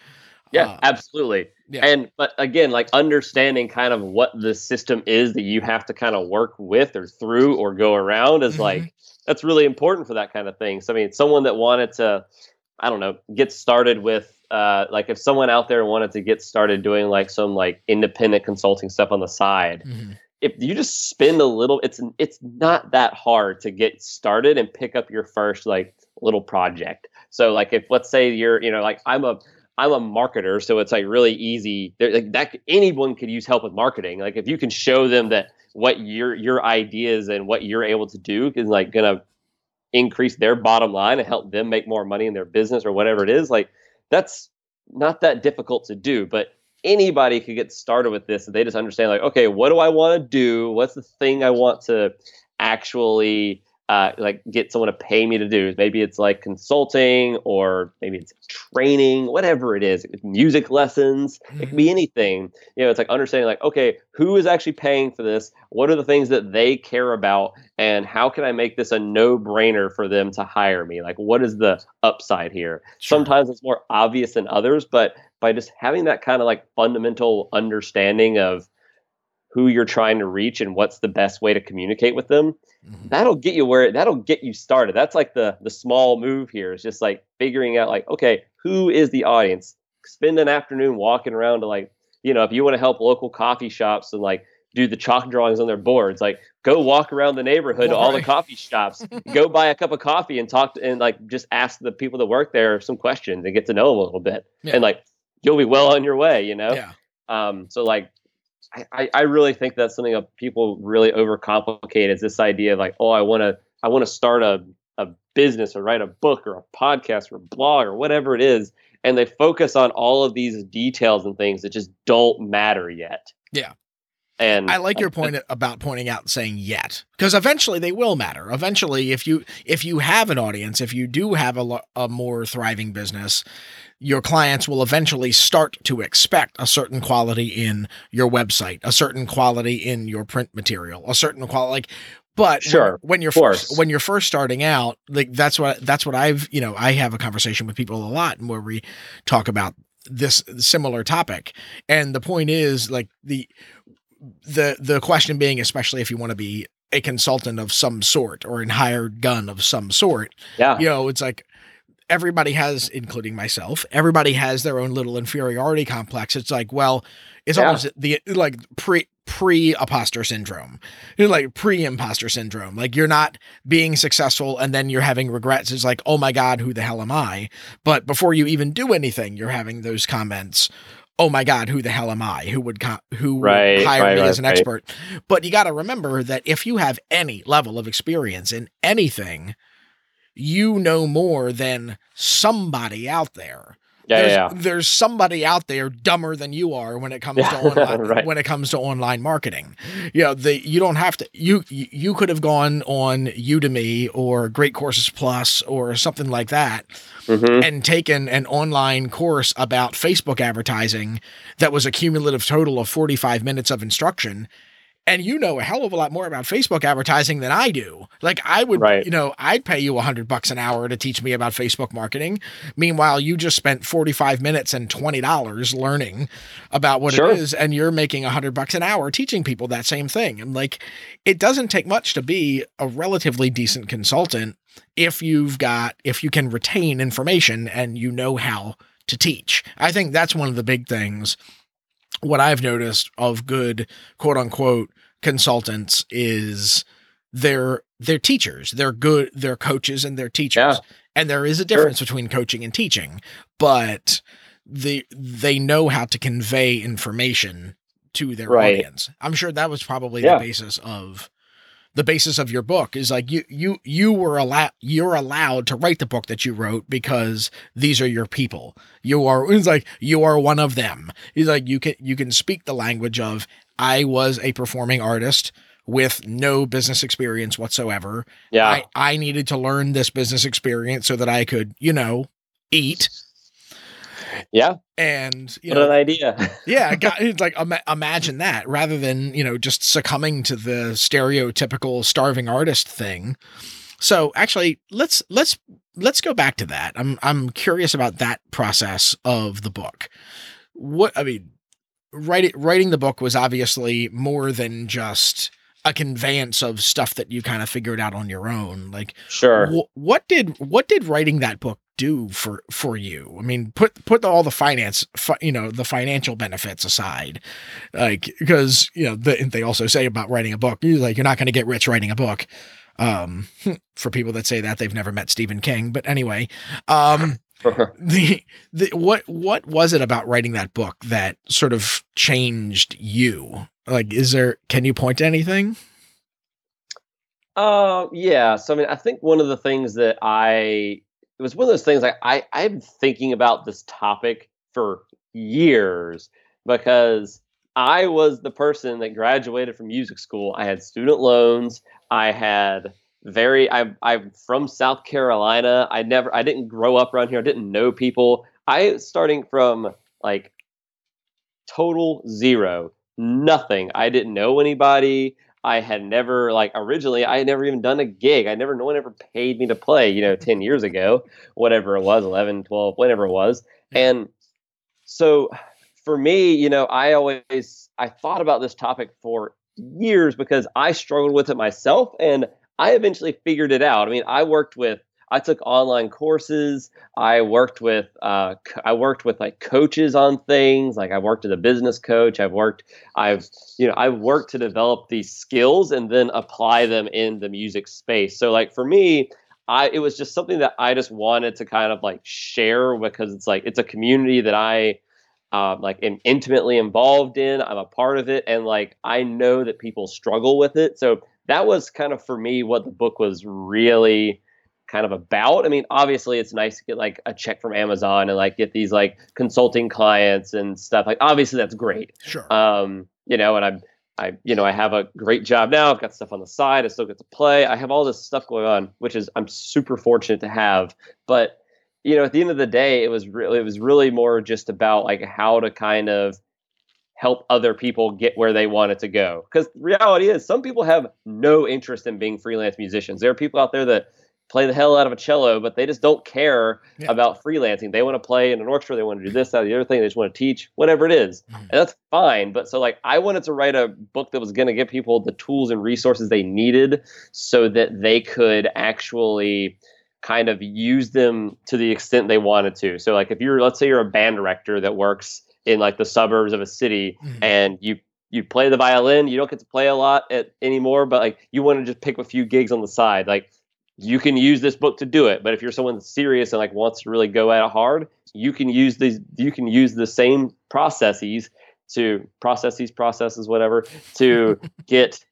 Yeah, Uh, absolutely. Yeah. And but again, like understanding kind of what the system is that you have to kind of work with or through or go around is Mhm. like that's really important for that kind of thing. So I mean, someone that wanted to, I don't know, get started with. Uh, like if someone out there wanted to get started doing like some like independent consulting stuff on the side, Mhm. if you just spend a little it's it's not that hard to get started and pick up your first like little project so like if let's say you're you know like i'm a i'm a marketer so it's like really easy. There like that anyone could use help with marketing. Like if you can show them that what your your ideas and what you're able to do is like gonna increase their bottom line and help them make more money in their business or whatever it is like that's not that difficult to do. But anybody could get started with this if they just understand like okay what do i want to do? What's the thing i want to actually uh, like get someone to pay me to do. Maybe it's like consulting or maybe it's training whatever it is music lessons. It Mm-hmm. can be anything. You know it's like understanding like okay who is actually paying for this? What are the things that they care about? And how can i make this a no-brainer for them to hire me? Like what is the upside here? Sure. sometimes it's more obvious than others but by just having that kind of like fundamental understanding of who you're trying to reach and what's the best way to communicate with them Mhm. that'll get you where that'll get you started that's like the the small move here is just like figuring out like okay who is the audience spend an afternoon walking around to like you know if you want to help local coffee shops and like do the chalk drawings on their boards like go walk around the neighborhood to all the coffee shops *laughs* go buy a cup of coffee and talk to, and like just ask the people that work there some questions and get to know them a little bit Yeah. and like you'll be well on your way you know Yeah. um, so like, I, I, really think that's something that people really overcomplicate is this idea of like, oh, I want to, I want to start a, a business or write a book or a podcast or a blog or whatever it is. And they focus on all of these details and things that just don't matter yet. Yeah. And I like your point about pointing out saying yet because eventually they will matter. Eventually, if you if you have an audience, if you do have a, a more thriving business, your clients will eventually start to expect a certain quality in your website, a certain quality in your print material, a certain quality. Like, but Sure, when, you're first when you're first starting out, like that's what that's what I've you know I have a conversation with people a lot where we talk about this similar topic, and the point is like the the the question being especially if you want to be a consultant of some sort or in hired gun of some sort yeah, you know it's like everybody has including myself everybody has their own little inferiority complex. It's like well it's Yeah. almost the like pre pre imposter syndrome you know, like pre imposter syndrome. Like you're not being successful and then you're having regrets. It's like oh my god who the hell am i? But before you even do anything you're having those comments oh my god who the hell am i? Who would co- who would Right, hire right, me right, as an expert? But you got to remember that if you have any level of experience in anything you know more than somebody out there yeah, there's, yeah, there's somebody out there dumber than you are when it comes to *laughs* online *laughs* right. when it comes to online marketing. You know, the you don't have to you you could have gone on Udemy or Great Courses Plus or something like that hmm and taken an online course about Facebook advertising that was a cumulative total of 45 minutes of instruction. And you know a hell of a lot more about Facebook advertising than I do. Like I would, Right. you know, I'd pay you a hundred bucks an hour to teach me about Facebook marketing. Meanwhile, you just spent 45 minutes and $20 learning about what Sure. it is. And you're making a hundred bucks an hour teaching people that same thing. And like, it doesn't take much to be a relatively decent consultant if you've got if you can retain information and you know how to teach. I think that's one of the big things what I've noticed of good quote unquote consultants is they're they're teachers. They're good they're coaches and they're teachers. Yeah. And there is a difference between coaching and teaching, but the they know how to convey information to their Right. audience. I'm sure that was probably Yeah. the basis of the basis of your book is like you you you were allowed you're allowed to write the book that you wrote because these are your people. You are *laughs* it's like you are one of them. He's like you can you can speak the language of I was a performing artist with no business experience whatsoever. yeah. I, I needed to learn this business experience so that I could, you know, eat yeah, and you what know an idea. *laughs* yeah, got, it's like ima- imagine that rather than you know just succumbing to the stereotypical starving artist thing. So actually, let's let's let's go back to that. I'm I'm curious about that process of the book. What I mean, writing writing the book was obviously more than just a conveyance of stuff that you kind of figured out on your own. Like sure. Wh- what did what did writing that book do for for you? I mean, put put all the finance, fi- you know, the financial benefits aside, like because you know the, they also say about writing a book, you're like you're not going to get rich writing a book. Um, *laughs* for people that say that they've never met Stephen King, but anyway, um, *laughs* the the what what was it about writing that book that sort of changed you? Like, is there? Can you point to anything? Uh, yeah. So I mean, I think one of the things that I it was one of those things like I I've been thinking about this topic for years because I was the person that graduated from music school. I had student loans. I had very I I'm from South Carolina. I never I didn't grow up around here. I didn't know people. I starting from like total zero, nothing. I didn't know anybody. I had never like originally I had never even done a gig. I never no one ever paid me to play, you know, 10 years ago, whatever it was, 11, 12, whatever it was. And so for me, you know, I always I thought about this topic for years because I struggled with it myself and I eventually figured it out. I mean, I worked with I took online courses. I worked with uh, I worked with like coaches on things. Like I worked as a business coach. I've worked I've you know I've worked to develop these skills and then apply them in the music space. So like for me, I it was just something that I just wanted to kind of like share because it's like it's a community that I um, like am intimately involved in. I'm a part of it, and like I know that people struggle with it. So that was kind of for me what the book was really kind of about. I mean, obviously it's nice to get like a check from Amazon and like get these like consulting clients and stuff. Like obviously that's great. Sure. Um, you know, and I'm I you know, I have a great job now. I've got stuff on the side. I still get to play. I have all this stuff going on, which is I'm super fortunate to have. But you know, at the end of the day, it was really it was really more just about like how to kind of help other people get where they wanted to go. Because reality is, some people have no interest in being freelance musicians. There are people out there that play the hell out of a cello, but they just don't care Yeah. about freelancing. They want to play in an orchestra, they want to do this, that, the other thing, they just want to teach, whatever it is. Mhm. And that's fine. But so like I wanted to write a book that was gonna give people the tools and resources they needed so that they could actually kind of use them to the extent they wanted to. So like if you're let's say you're a band director that works in like the suburbs of a city Mhm. and you you play the violin, you don't get to play a lot at, anymore, but like you want to just pick a few gigs on the side. Like you can use this book to do it. But if you're someone serious and like wants to really go at it hard, you can use these you can use the same processes to process these processes, whatever, to *laughs* get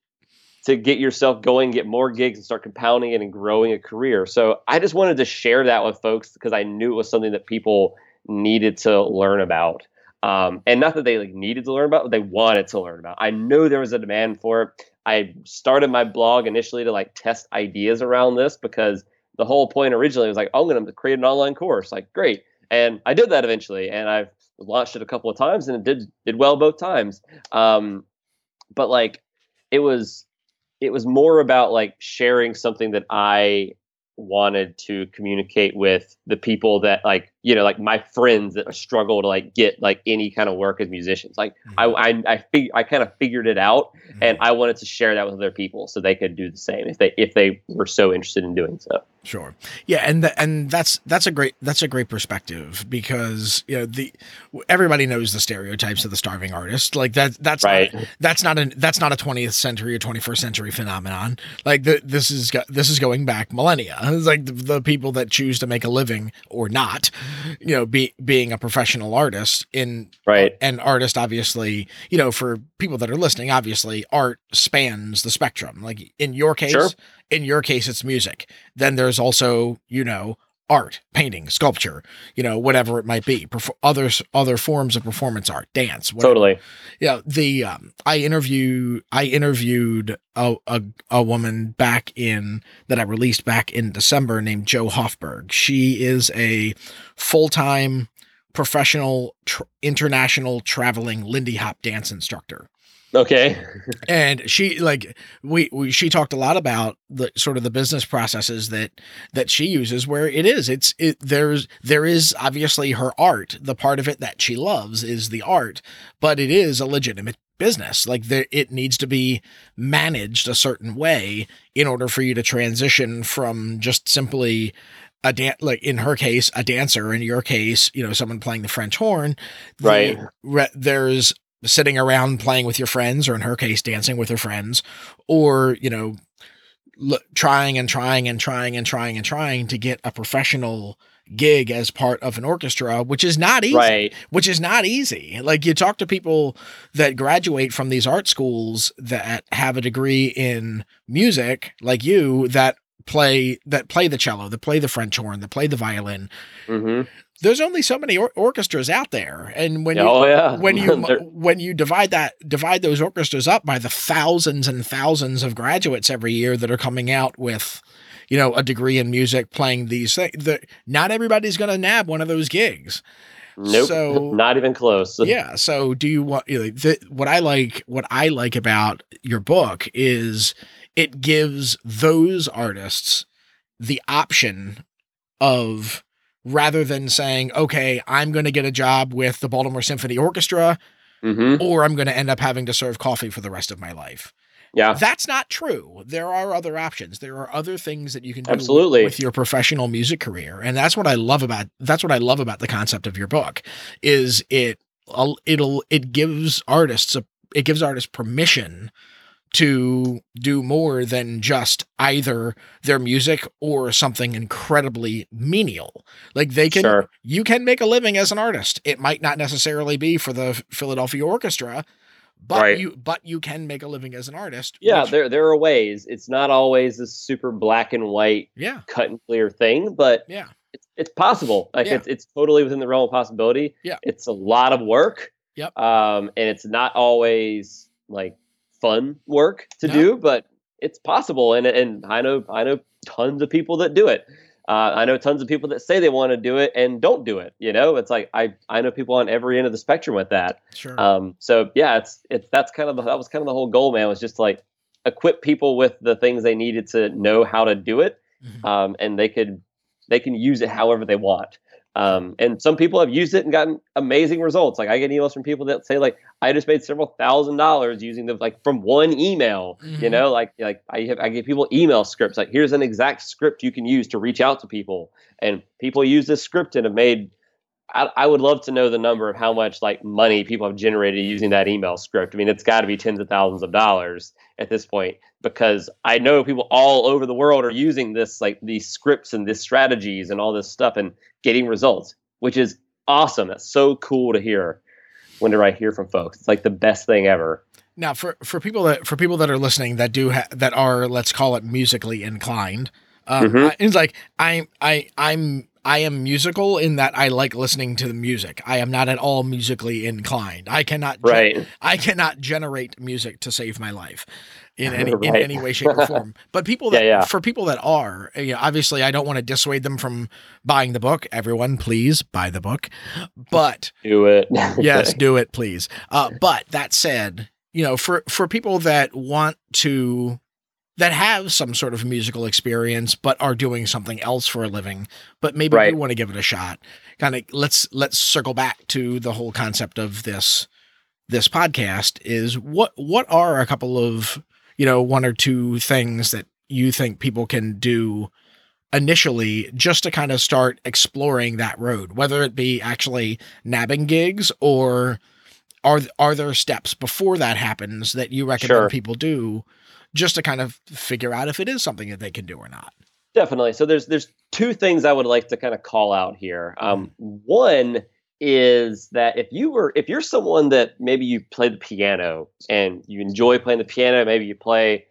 to get yourself going, get more gigs and start compounding it and growing a career. So I just wanted to share that with folks because I knew it was something that people needed to learn about. Um, and not that they like needed to learn about, but they wanted to learn about. I know there was a demand for it. I started my blog initially to like test ideas around this because the whole point originally was like, oh, I'm going to create an online course. Like, great. And I did that eventually, and I've launched it a couple of times, and it did did well both times. Um, but like, it was it was more about like sharing something that I wanted to communicate with the people that like you know like my friends that struggle to like get like any kind of work as musicians like I mm-hmm. I I, fig- I kind of figured it out mm-hmm. and I wanted to share that with other people so they could do the same if they if they were so interested in doing so Sure. Yeah, and th- and that's that's a great that's a great perspective because you know the everybody knows the stereotypes of the starving artist. Like that that's Right. not, that's not a that's not a 20th century or 21st century phenomenon. Like the, this is this is going back millennia. *laughs* It's like the, the people that choose to make a living or not, you know, be being a professional artist in right. and artist obviously you know for people that are listening obviously art spans the spectrum. Like in your case Sure. in your case it's music. Then there's also you know art painting sculpture you know whatever it might be Perf- others other forms of performance art dance whatever. totally. Yeah the um, i interview i interviewed a, a a woman back in that i released back in december named jo hoffberg she is a full-time professional tr- international traveling lindy hop dance instructor okay. *laughs* And she like we, we she talked a lot about the sort of the business processes that that she uses where it is. It's it there's there is obviously her art. The part of it that she loves is the art but it is a legitimate business. Like there it needs to be managed a certain way in order for you to transition from just simply a dan- like in her case a dancer. In your case you know someone playing the french horn. The- Right. re- there's sitting around playing with your friends or in her case dancing with her friends or you know l- trying and trying and trying and trying and trying to get a professional gig as part of an orchestra which is not easy right which is not easy. Like you talk to people that graduate from these art schools that have a degree in music, like you, that play that play the cello, that play the French horn, that play the violin. hmm There's only so many or- orchestras out there, and when you oh yeah. when you *laughs* when you divide that divide those orchestras up by the thousands and thousands of graduates every year that are coming out with you know a degree in music playing these things the, not everybody's going to nab one of those gigs. Nope. So- *laughs* not even close. *laughs* Yeah so do you want you know, the, what i like what i like about your book is it gives those artists the option of rather than saying, okay, I'm going to get a job with the Baltimore Symphony Orchestra hmm or I'm going to end up having to serve coffee for the rest of my life. Yeah. That's not true. There are other options. There are other things that you can do Absolutely. with your professional music career. And that's what I love about that's what I love about the concept of your book is it it'll it gives artists a it gives artists permission to do more than just either their music or something incredibly menial. Like they can Sure. you can make a living as an artist. It might not necessarily be for the Philadelphia Orchestra, but Right. you but you can make a living as an artist. Yeah, which- there there are ways. It's not always this super black and white, yeah, cut and clear thing, but yeah, it's it's possible. Like Yeah. it's it's totally within the realm of possibility. Yeah. It's a lot of work. Yep. Um, and it's not always like fun work to No. do, but it's possible. And and I know I know tons of people that do it. Uh, I know tons of people that say they want to do it and don't do it. You know, it's like I I know people on every end of the spectrum with that. sure. Um, so yeah, it's it's that's kind of the, that was kind of the whole goal, man. Was just like equip people with the things they needed to know how to do it, Mhm. um, and they could they can use it however they want. Um, and some people have used it and gotten amazing results. Like I get emails from people that say like I just made several thousand dollars using the like from one email. You Mhm. know, like like I have I give people email scripts. Like here's an exact script you can use to reach out to people, and people use this script and have made I, I would love to know the number of how much like money people have generated using that email script. I mean, it's got to be tens of thousands of dollars at this point because I know people all over the world are using this like these scripts and these strategies and all this stuff and getting results, which is awesome. That's so cool to hear whenever I hear from folks. It's like the best thing ever. Now, for for people that for people that are listening that do ha- that are let's call it musically inclined, um, Mhm. I- it's like I I I'm I am musical in that I like listening to the music. I am not at all musically inclined. I cannot Right. I cannot generate music to save my life in *laughs* any in any way, shape, or form. *laughs* But people that Yeah, yeah. for people that are, you know, obviously, I don't want to dissuade them from buying the book. Everyone, please buy the book. But Do it. *laughs* yes, do it, please. Uh, but that said, you know, for for people that want to that have some sort of musical experience but are doing something else for a living, but maybe Right. do want to give it a shot. Kind of let's let's circle back to the whole concept of this this podcast is what what are a couple of, you know, one or two things that you think people can do initially just to kind of start exploring that road, whether it be actually nabbing gigs or are are there steps before that happens that you recommend Sure. people do just to kind of figure out if it is something that they can do or not. Definitely. So there's there's two things I would like to kind of call out here. Um, one is that if you were if you're someone that maybe you play the piano and you enjoy playing the piano, maybe you play,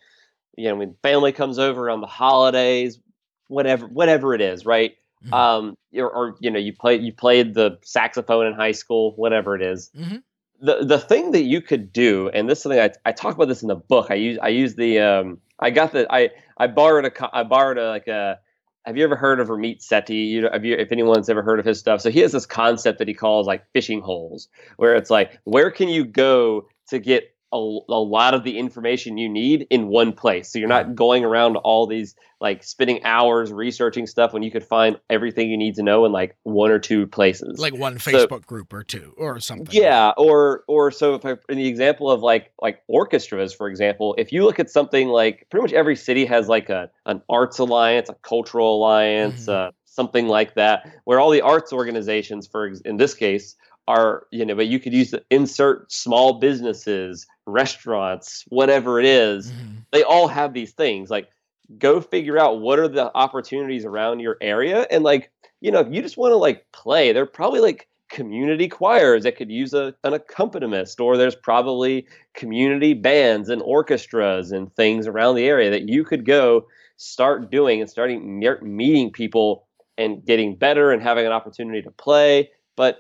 you know, when family comes over on the holidays, whatever whatever it is, right? Mhm. Um, or, or you know, you play you played the saxophone in high school, whatever it is Mhm. The the thing that you could do, and this is something I, I talk about this in the book. I use I use the um I got the I I borrowed a I borrowed a like a have you ever heard of Ramit Sethi? You know, have you if anyone's ever heard of his stuff? So he has this concept that he calls like fishing holes, where it's like where can you go to get a, a lot of the information you need in one place. So you're not going around all these like spending hours researching stuff when you could find everything you need to know in like one or two places. Like one So- Facebook group or two or something. Yeah, or or so if I, in the example of like like orchestras, for example, if you look at something like pretty much every city has like a an arts alliance, a cultural alliance, Mhm. uh, something like that, where all the arts organizations, for in this case, are you know, but you could use the insert small businesses, restaurants, whatever it is, Mhm. they all have these things. Like go figure out what are the opportunities around your area. And like you know if you just want to like play there are probably like community choirs that could use a, an accompanist or there's probably community bands and orchestras and things around the area that you could go start doing and starting meeting people and getting better and having an opportunity to play. But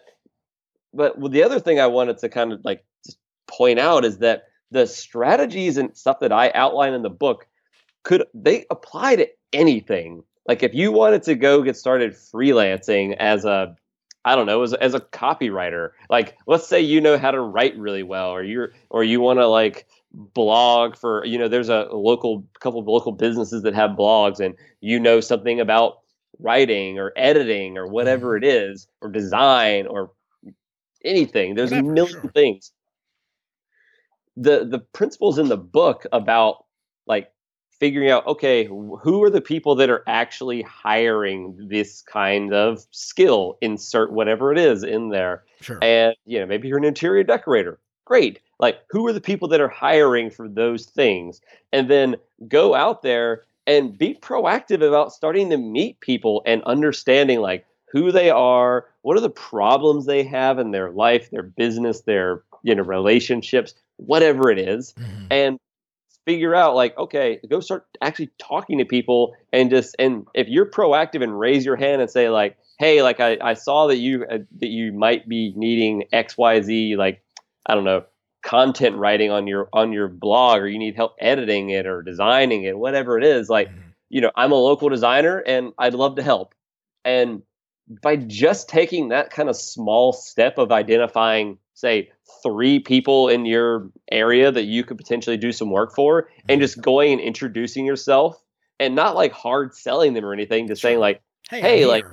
but the other thing i wanted to kind of like point out is that the strategies and stuff that i outline in the book could they apply to anything like if you wanted to go get started freelancing as a i don't know as, as a copywriter like let's say you know how to write really well or you're or you want to like blog for you know there's a local couple of local businesses that have blogs and you know something about writing or editing or whatever Mhm. it is, or design or anything. There's a million sure. things. The the principles in the book about like figuring out okay who are the people that are actually hiring this kind of skill insert whatever it is in there Sure. and you know maybe you're an interior decorator great like who are the people that are hiring for those things and then go out there and be proactive about starting to meet people and understanding like who they are what are the problems they have in their life their business their you know relationships whatever it is Mhm. and figure out like okay go start actually talking to people and just and if you're proactive and raise your hand and say like hey like i, I saw that you uh, that you might be needing xyz like i don't know content writing on your on your blog or you need help editing it or designing it whatever it is like Mhm. you know i'm a local designer and i'd love to help and by just taking that kind of small step of identifying say three people in your area that you could potentially do some work for and just going and introducing yourself and not like hard selling them or anything just saying like hey, hey, like-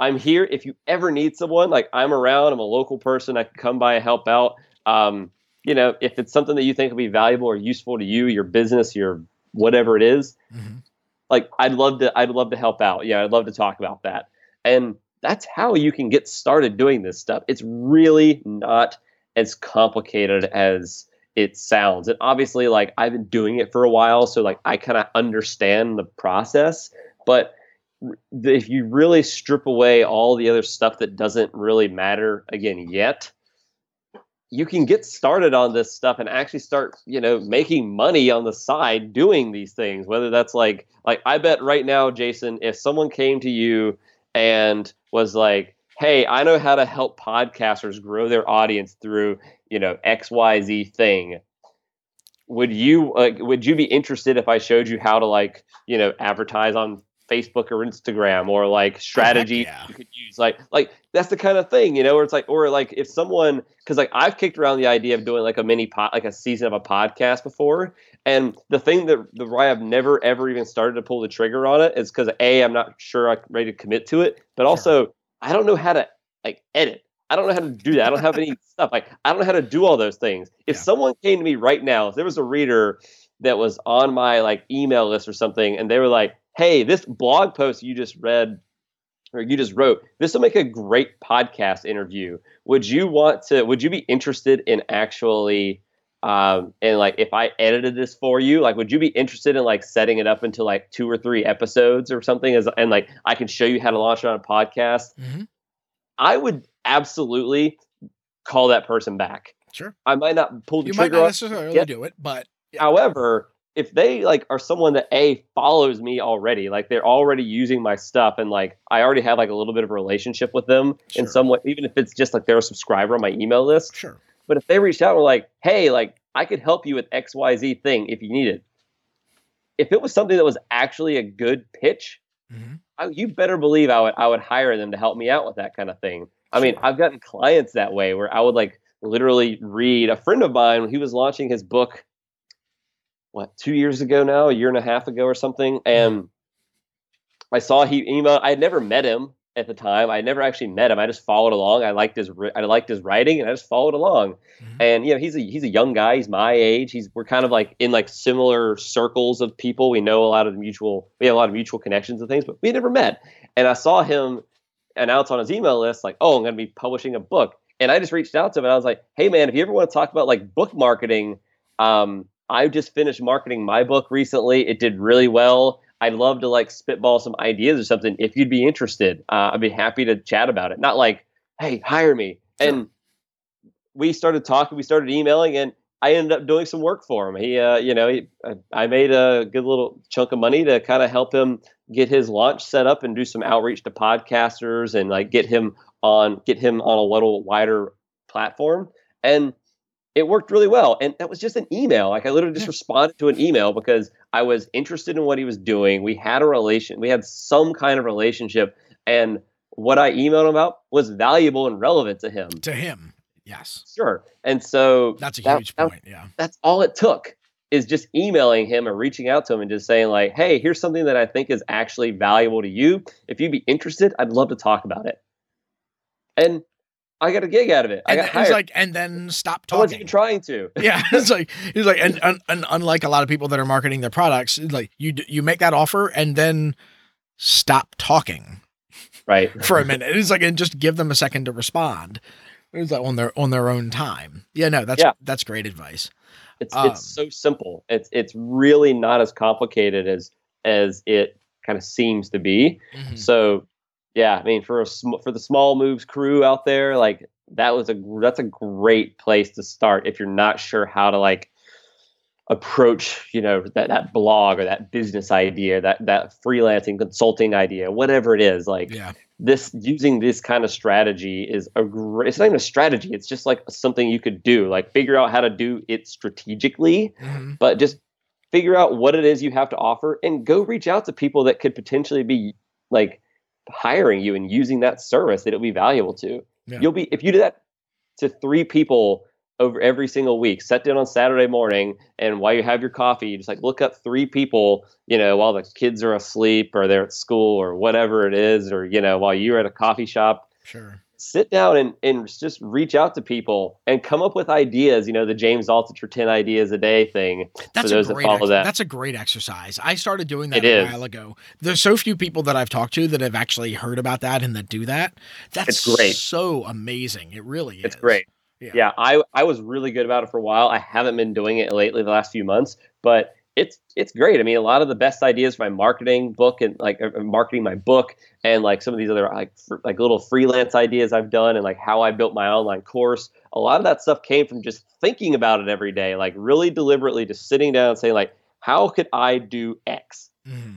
i'm here if you ever need someone like i'm around i'm a local person i can come by and help out um, you know if it's something that you think will be valuable or useful to you your business your whatever it is Mhm. like I'd love to I'd love to help out. Yeah, I'd love to talk about that. And that's how you can get started doing this stuff. It's really not as complicated as it sounds. And obviously like I've been doing it for a while, so like I kind of understand the process, but if you really strip away all the other stuff that doesn't really matter again yet, you can get started on this stuff and actually start, you know, making money on the side doing these things. Whether that's like, like I bet right now, Jason, if someone came to you and was like, "Hey, I know how to help podcasters grow their audience through, you know, X Y Z thing," would you like? Would you be interested if I showed you how to like, you know, advertise on Facebook or Instagram or like strategy yeah. you could use? Like, like that's the kind of thing, you know, where it's like, or like if someone, because like I've kicked around the idea of doing like a mini pot, like a season of a podcast before, and the thing that the why I've never ever even started to pull the trigger on it is because a I'm not sure I'm ready to commit to it, but also I don't know how to like edit. I don't know how to do that. I don't have any *laughs* stuff. Like I don't know how to do all those things. If Yeah. someone came to me right now, if there was a reader that was on my like email list or something, and they were like, "Hey, this blog post you just read or you just wrote, this will make a great podcast interview. Would you want to? Would you be interested in actually?" Um, and like if I edited this for you, like would you be interested in like setting it up into like two or three episodes or something as and like I can show you how to launch it on a podcast? Mhm. I would absolutely call that person back. Sure. I might not pull the You might not necessarily Yeah. do it, but However, if they like are someone that a follows me already, like they're already using my stuff, and like I already have like a little bit of a relationship with them in some way, even if it's just like they're a subscriber on my email list. sure. But if they reached out and were like, "Hey, like I could help you with X Y Z thing if you need it," if it was something that was actually a good pitch, Mhm. I, you better believe I would I would hire them to help me out with that kind of thing. I mean, I've gotten clients that way where I would like literally read a friend of mine he was launching his book what, 2 years ago now, a year and a half ago or something, and I saw he emailed I had never met him at the time. I never actually met him. I just followed along. I liked his I liked his writing and I just followed along. Mhm. And you know, he's a he's a young guy. He's my age. He's we're kind of like in like similar circles of people. We know a lot of mutual. We have a lot of mutual connections and things, but we never met. And I saw him announce on his email list like, "Oh, I'm going to be publishing a book." And I just reached out to him and I was like, "Hey, man, if you ever want to talk about like book marketing, um, I just finished marketing my book recently. It did really well. I'd love to like spitball some ideas or something. If you'd be interested, uh, I'd be happy to chat about it. Not like, hey, hire me. And we started talking. We started emailing, and I ended up doing some work for him. He, uh, you know, he, I, I made a good little chunk of money to kind of help him get his launch set up and do some outreach to podcasters and like get him on get him on a little wider platform. And it worked really well. And that was just an email. Like I literally just responded to an email because I was interested in what he was doing. We had a relation, we had some kind of relationship, and what I emailed him about was valuable and relevant to him. To him, yes. Sure. And so That's a that- huge that- point. Yeah. that's all it took. is just emailing him or reaching out to him and just saying like, "Hey, here's something that I think is actually valuable to you. If you'd be interested, I'd love to talk about it." And I got a gig out of it. I And got hired. it's like, and then stop I wasn't even trying to. *laughs* yeah, it's like he's like, and, and, and unlike a lot of people that are marketing their products, like you you make that offer and then stop talking Right. *laughs* for a minute. It's like and just give them a second to respond. It's like on their on their own time. Yeah, no, that's Yeah. that's great advice. It's Um, it's so simple. It's it's really not as complicated as as it kind of seems to be. Mhm. So, yeah, I mean, for a sm- for the small moves crew out there, like that was a that's a great place to start if you're not sure how to like approach, you know, that that blog or that business idea, that that freelancing consulting idea, whatever it is. Like Yeah, this, using this kind of strategy is a great. It's not even a strategy. It's just like something you could do. Like figure out how to do it strategically Mhm. but just figure out what it is you have to offer and go reach out to people that could potentially be like hiring you and using that service that it'll be valuable to. Yeah. You'll be if you do that to three people over every single week, set down on Saturday morning and while you have your coffee, you just like look up three people, you know, while the kids are asleep or they're at school or whatever it is, or you know, while you're at a coffee shop sure. Sit down and, and just reach out to people and come up with ideas. You know, the James Altucher 10 ideas a day thing. That's a that great ex- that. that's a great exercise. I started doing that It a is. while ago. There's so few people that I've talked to that have actually heard about that and that do that. That's It's great. So amazing. It really is. It's great. Yeah. Yeah. I, I was really good about it for a while. I haven't been doing it lately the last few months, but it's it's great. I mean, a lot of the best ideas for my marketing book and like uh, marketing my book and like some of these other like fr- like little freelance ideas I've done and like how I built my online course. A lot of that stuff came from just thinking about it every day, like really deliberately just sitting down and saying like, how could I do X? Mhm.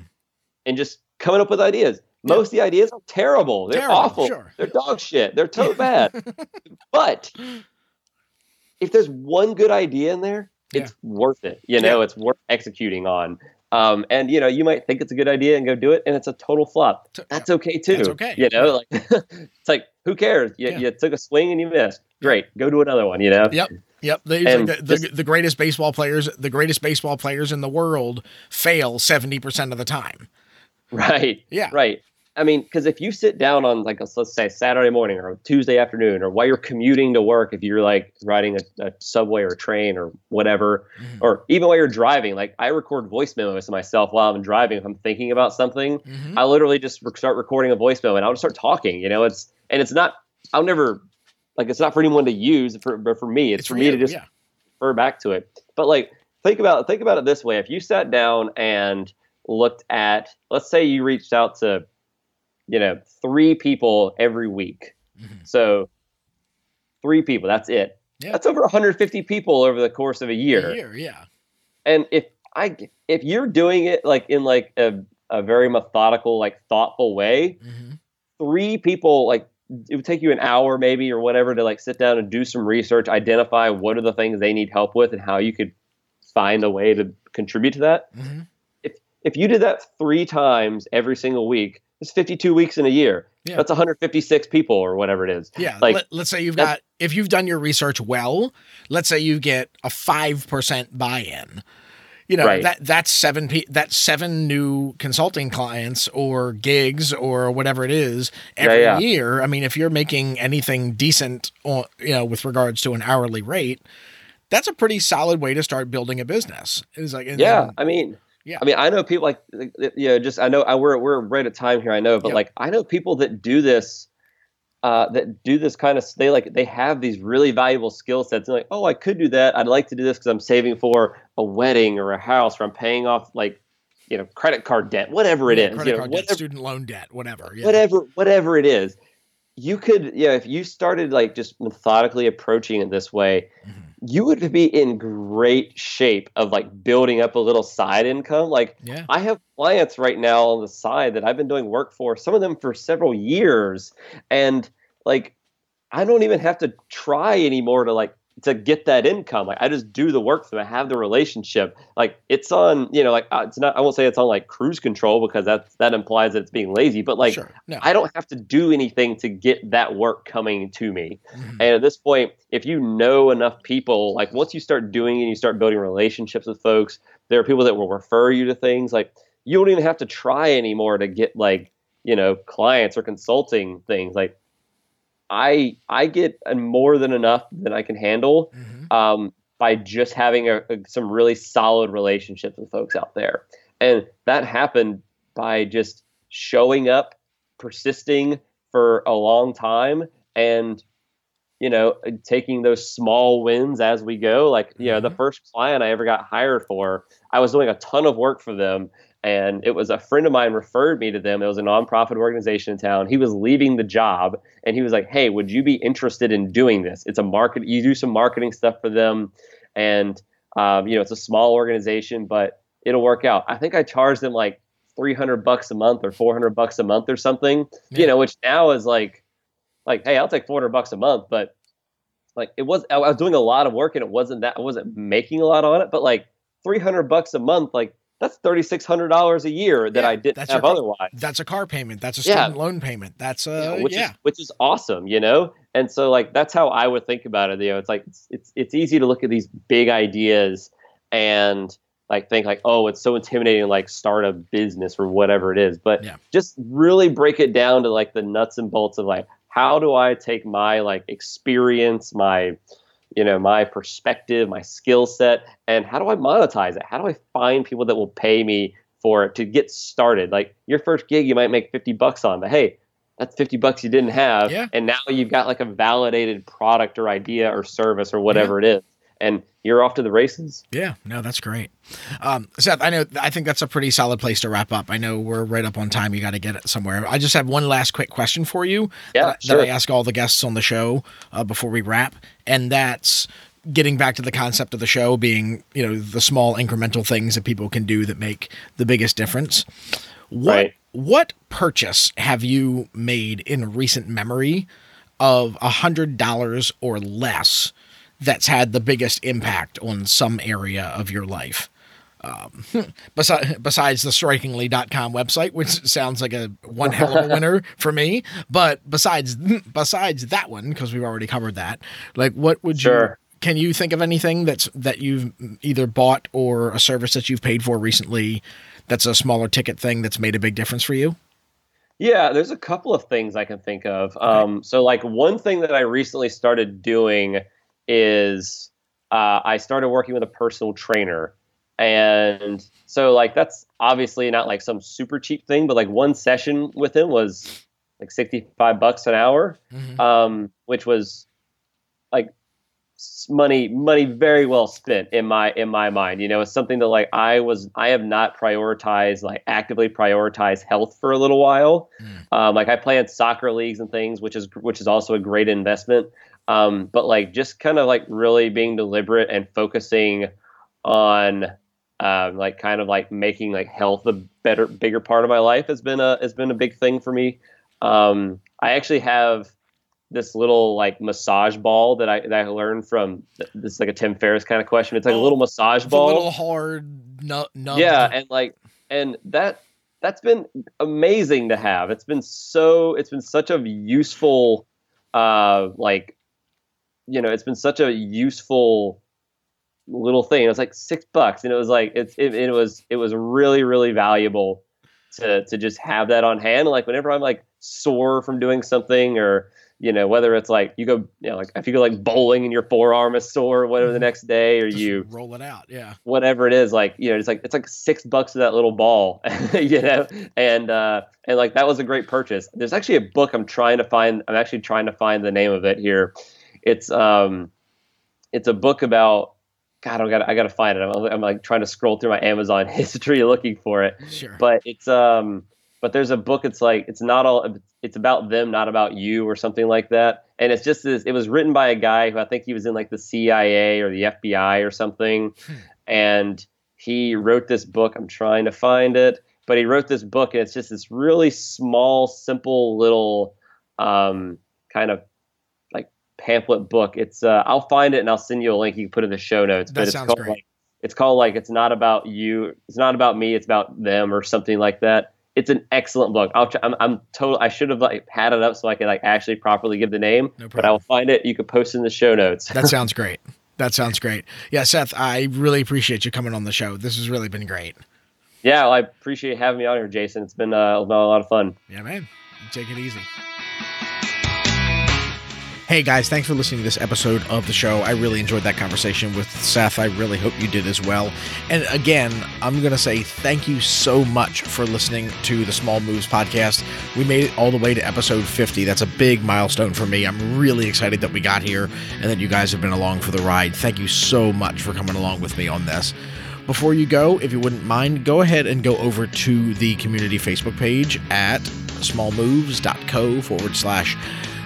and just coming up with ideas. Most of the ideas are terrible. They're Terrible, awful. sure. They're dog shit. They're *laughs* so bad. But *laughs* if there's one good idea in there, it's worth it. You know, it's worth executing on. Um, and you know, you might think it's a good idea and go do it, and it's a total flop. That's okay too. That's okay. You know, like *laughs* it's like who cares? You, Yeah. you took a swing and you missed. Great, go do another one. You know. Yep. Yep. They, And the, just- the greatest baseball players, the greatest baseball players in the world fail 70% of the time. Right. Yeah. Right. I mean, because if you sit down on like a, let's say Saturday morning or Tuesday afternoon, or while you're commuting to work, if you're like riding a, a subway or a train or whatever, Mhm. or even while you're driving, like I record voice memos to myself while I'm driving. If I'm thinking about something, Mhm. I literally just re- start recording a voice memo and I'll just start talking. You know, it's and it's not. I'll never like it's not for anyone to use, for, but for me, it's, for, me to just yeah. refer back to it. But like think about think about it this way: if you sat down and looked at, let's say you reached out to, you know, three people every week. Mhm. So three people, that's it. Yeah. That's over 150 people over the course of a year. A year, yeah. And if I if you're doing it like in like a, a very methodical, like thoughtful way, hmm three people like it would take you an hour maybe or whatever to like sit down and do some research identify what are the things they need help with and how you could find a way to contribute to that hmm if you did that three times every single week it's 52 weeks in a year Yeah. that's 156 people or whatever it is Yeah. Like, Let, let's say you've got, if you've done your research well, let's say you get a 5% buy in. You know, Right. that that's seven pe- that's seven new consulting clients or gigs or whatever it is every yeah. year. I mean, if you're making anything decent on, you know, with regards to an hourly rate, that's a pretty solid way to start building a business. It's like yeah then- i mean Yeah. i mean i know people like you know just i know I, we're, we're right at time here i know but Yep. like i know people that do this uh, that do this kind of they like they have these really valuable skill sets and like oh i could do that i'd like to do this because i'm saving for a wedding or a house or i'm paying off like you know credit card debt whatever it yeah, is credit you know, card debt, student loan debt, whatever. Yeah. whatever whatever it is you could yeah if you started like just methodically approaching it this way Mhm. You would be in great shape of like building up a little side income like Yeah. I have clients right now on the side that I've been doing work for, some of them for several years. And like, I don't even have to try anymore to like to get that income. Like I just do the work for them. I have the relationship. Like it's on, you know, like uh, it's not. I won't say it's on like cruise control because that that implies that it's being lazy. But like Sure. No. I don't have to do anything to get that work coming to me. Mhm. And at this point, if you know enough people, like once you start doing it and you start building relationships with folks, there are people that will refer you to things. Like you don't even have to try anymore to get like, you know, clients or consulting things. Like I I get more than enough than I can handle Mhm. um, by just having a, a- some really solid relationships with folks out there. And that happened by just showing up, persisting for a long time, and you know, taking those small wins as we go. Like, you know, the first client I ever got hired for, I was doing a ton of work for them. And it was a friend of mine referred me to them. It was a nonprofit organization in town. He was leaving the job and he was like, Hey, would you be interested in doing this? It's a market, you do some marketing stuff for them. And, um, you know, it's a small organization, but it'll work out. I think I charged them like 300 bucks a month or 400 bucks a month or something, Yeah. you know, which now is like, like, Hey, I'll take 400 bucks a month, but like it was, I was doing a lot of work and it wasn't that, I wasn't making a lot on it, but like 300 bucks a month, like that's $3,600 a year that Yeah, I didn't have your- otherwise. That's a car payment. That's a Yeah. student loan payment. That's uh, a which yeah. is which is awesome, you know. And so like that's how I would think about it. You know, it's like it's it's, it's easy to look at these big ideas and like think like, oh, it's so intimidating like start a business or whatever it is. But Yeah. just really break it down to like the nuts and bolts of like how do I take my like experience, my you know, my perspective, my skill set, and how do I monetize it? How do I find people that will pay me for it to get started? Like your first gig, you might make 50 bucks on, but hey, that's 50 bucks you didn't have. Yeah. And now you've got like a validated product or idea or service or whatever it is. And you're off to the races. Yeah, no, that's great. Um, Seth, I know, I think that's a pretty solid place to wrap up. I know we're right up on time. You got to get it somewhere. I just have one last quick question for you Yeah, that, sure. that I ask all the guests on the show uh, before we wrap, and that's getting back to the concept of the show being, you know, the small incremental things that people can do that make the biggest difference. What Right. what purchase have you made in recent memory of a hundred dollars or less that's had the biggest impact on some area of your life? Um, *laughs* besides, besides the strikingly.com website, which sounds like a one hell of a *laughs* winner for me. But besides, *laughs* besides that one, because we've already covered that, like what would you, can you think of anything that's, that you've either bought or a service that you've paid for recently that's a smaller ticket thing that's made a big difference for you? Yeah, there's a couple of things I can think of. Um, so, like, one thing that I recently started doing is uh, I started working with a personal trainer. And so, like, that's obviously not like some super cheap thing, but like one session with him was like 65 bucks an hour, Mhm. um, which was like money money very well spent in my in my mind you know it's something that like i was i have not prioritized like actively prioritized health for a little while um, like i play in soccer leagues and things which is which is also a great investment um, but like just kind of like really being deliberate and focusing on um, like kind of like making like health a better bigger part of my life has been a has been a big thing for me um, i actually have this little like massage ball that I that I learned from this is like a Tim Ferriss kind of question. It's like a Oh, little massage The a little hard, nu- nubbed- yeah, and like and that that's been amazing to have. It's been so it's been such a useful uh like you know, it's been such a useful little thing. It was like 6 bucks and it was like it's it, it was it was really really valuable to to just have that on hand. Like whenever I'm like sore from doing something or you know whether it's like you go you know like if you go like bowling and your forearm is sore or whatever the next day or Just you roll it out. Yeah. whatever it is like you know it's like it's like six bucks for that little ball *laughs* you know and uh and like that was a great purchase there's actually a book i'm trying to find i'm actually trying to find the name of it here it's um it's a book about god i gotta i gotta find it. I'm, I'm like trying to scroll through my amazon *laughs* history looking for it. Sure. but it's um but there's a book it's like it's not all it's about them not about you or something like that. And it's just this it was written by a guy who i think he was in like the cia or the fbi or something. And he wrote this book. I'm trying to find it. But he wrote this book and it's just this really small simple little um kind of pamphlet book. It's uh, I'll find it and I'll send you a link. You can put it in the show notes. That but it's called great. like it's called like it's not about you. It's not about me. It's about them or something like that. It's an excellent book. I'll try, I'm I'm total. I should have like had it up so I could like actually properly give the name. No but I will find it. You could post in the show notes. That sounds *laughs* great. That sounds great. Yeah, Seth, I really appreciate you coming on the show. This has really been great. yeah, well, I appreciate having me on here, Jason. It's been, uh, been a lot of fun. Yeah, man. Take it easy. Hey guys, thanks for listening to this episode of the show. I really enjoyed that conversation with Seth. I really hope you did as well. And again, I'm going to say thank you so much for listening to the Small Moves podcast. We made it all the way to episode 50. That's a big milestone for me. I'm really excited that we got here and that you guys have been along for the ride. Thank you so much for coming along with me on this. Before you go, if you wouldn't mind, go ahead and go over to the community Facebook page at smallmoves.co forward slash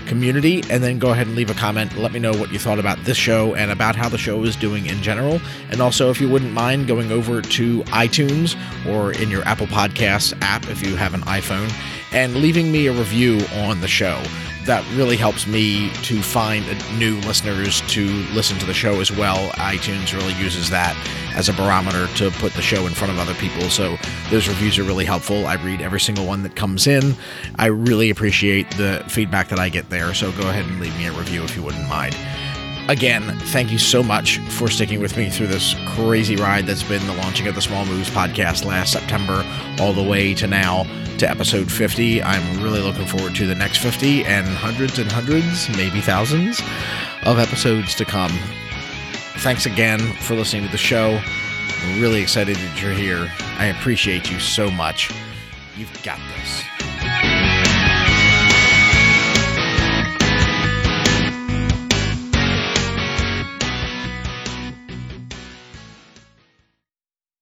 community and then go ahead and leave a comment. Let me know what you thought about this show and about how the show is doing in general. And also, if you wouldn't mind going over to iTunes or in your Apple Podcasts app if you have an iPhone and leaving me a review on the show. That really helps me to find new listeners to listen to the show as well. iTunes really uses that as a barometer to put the show in front of other people. So those reviews are really helpful. I read every single one that comes in. I really appreciate the feedback that I get there. So go ahead and leave me a review if you wouldn't mind. Again, thank you so much for sticking with me through this crazy ride that's been the launching of the Small Moves podcast last September, all the way to now to episode 50. I'm really looking forward to the next 50 and hundreds and hundreds, maybe thousands of episodes to come. Thanks again for listening to the show. I'm really excited that you're here. I appreciate you so much. You've got this.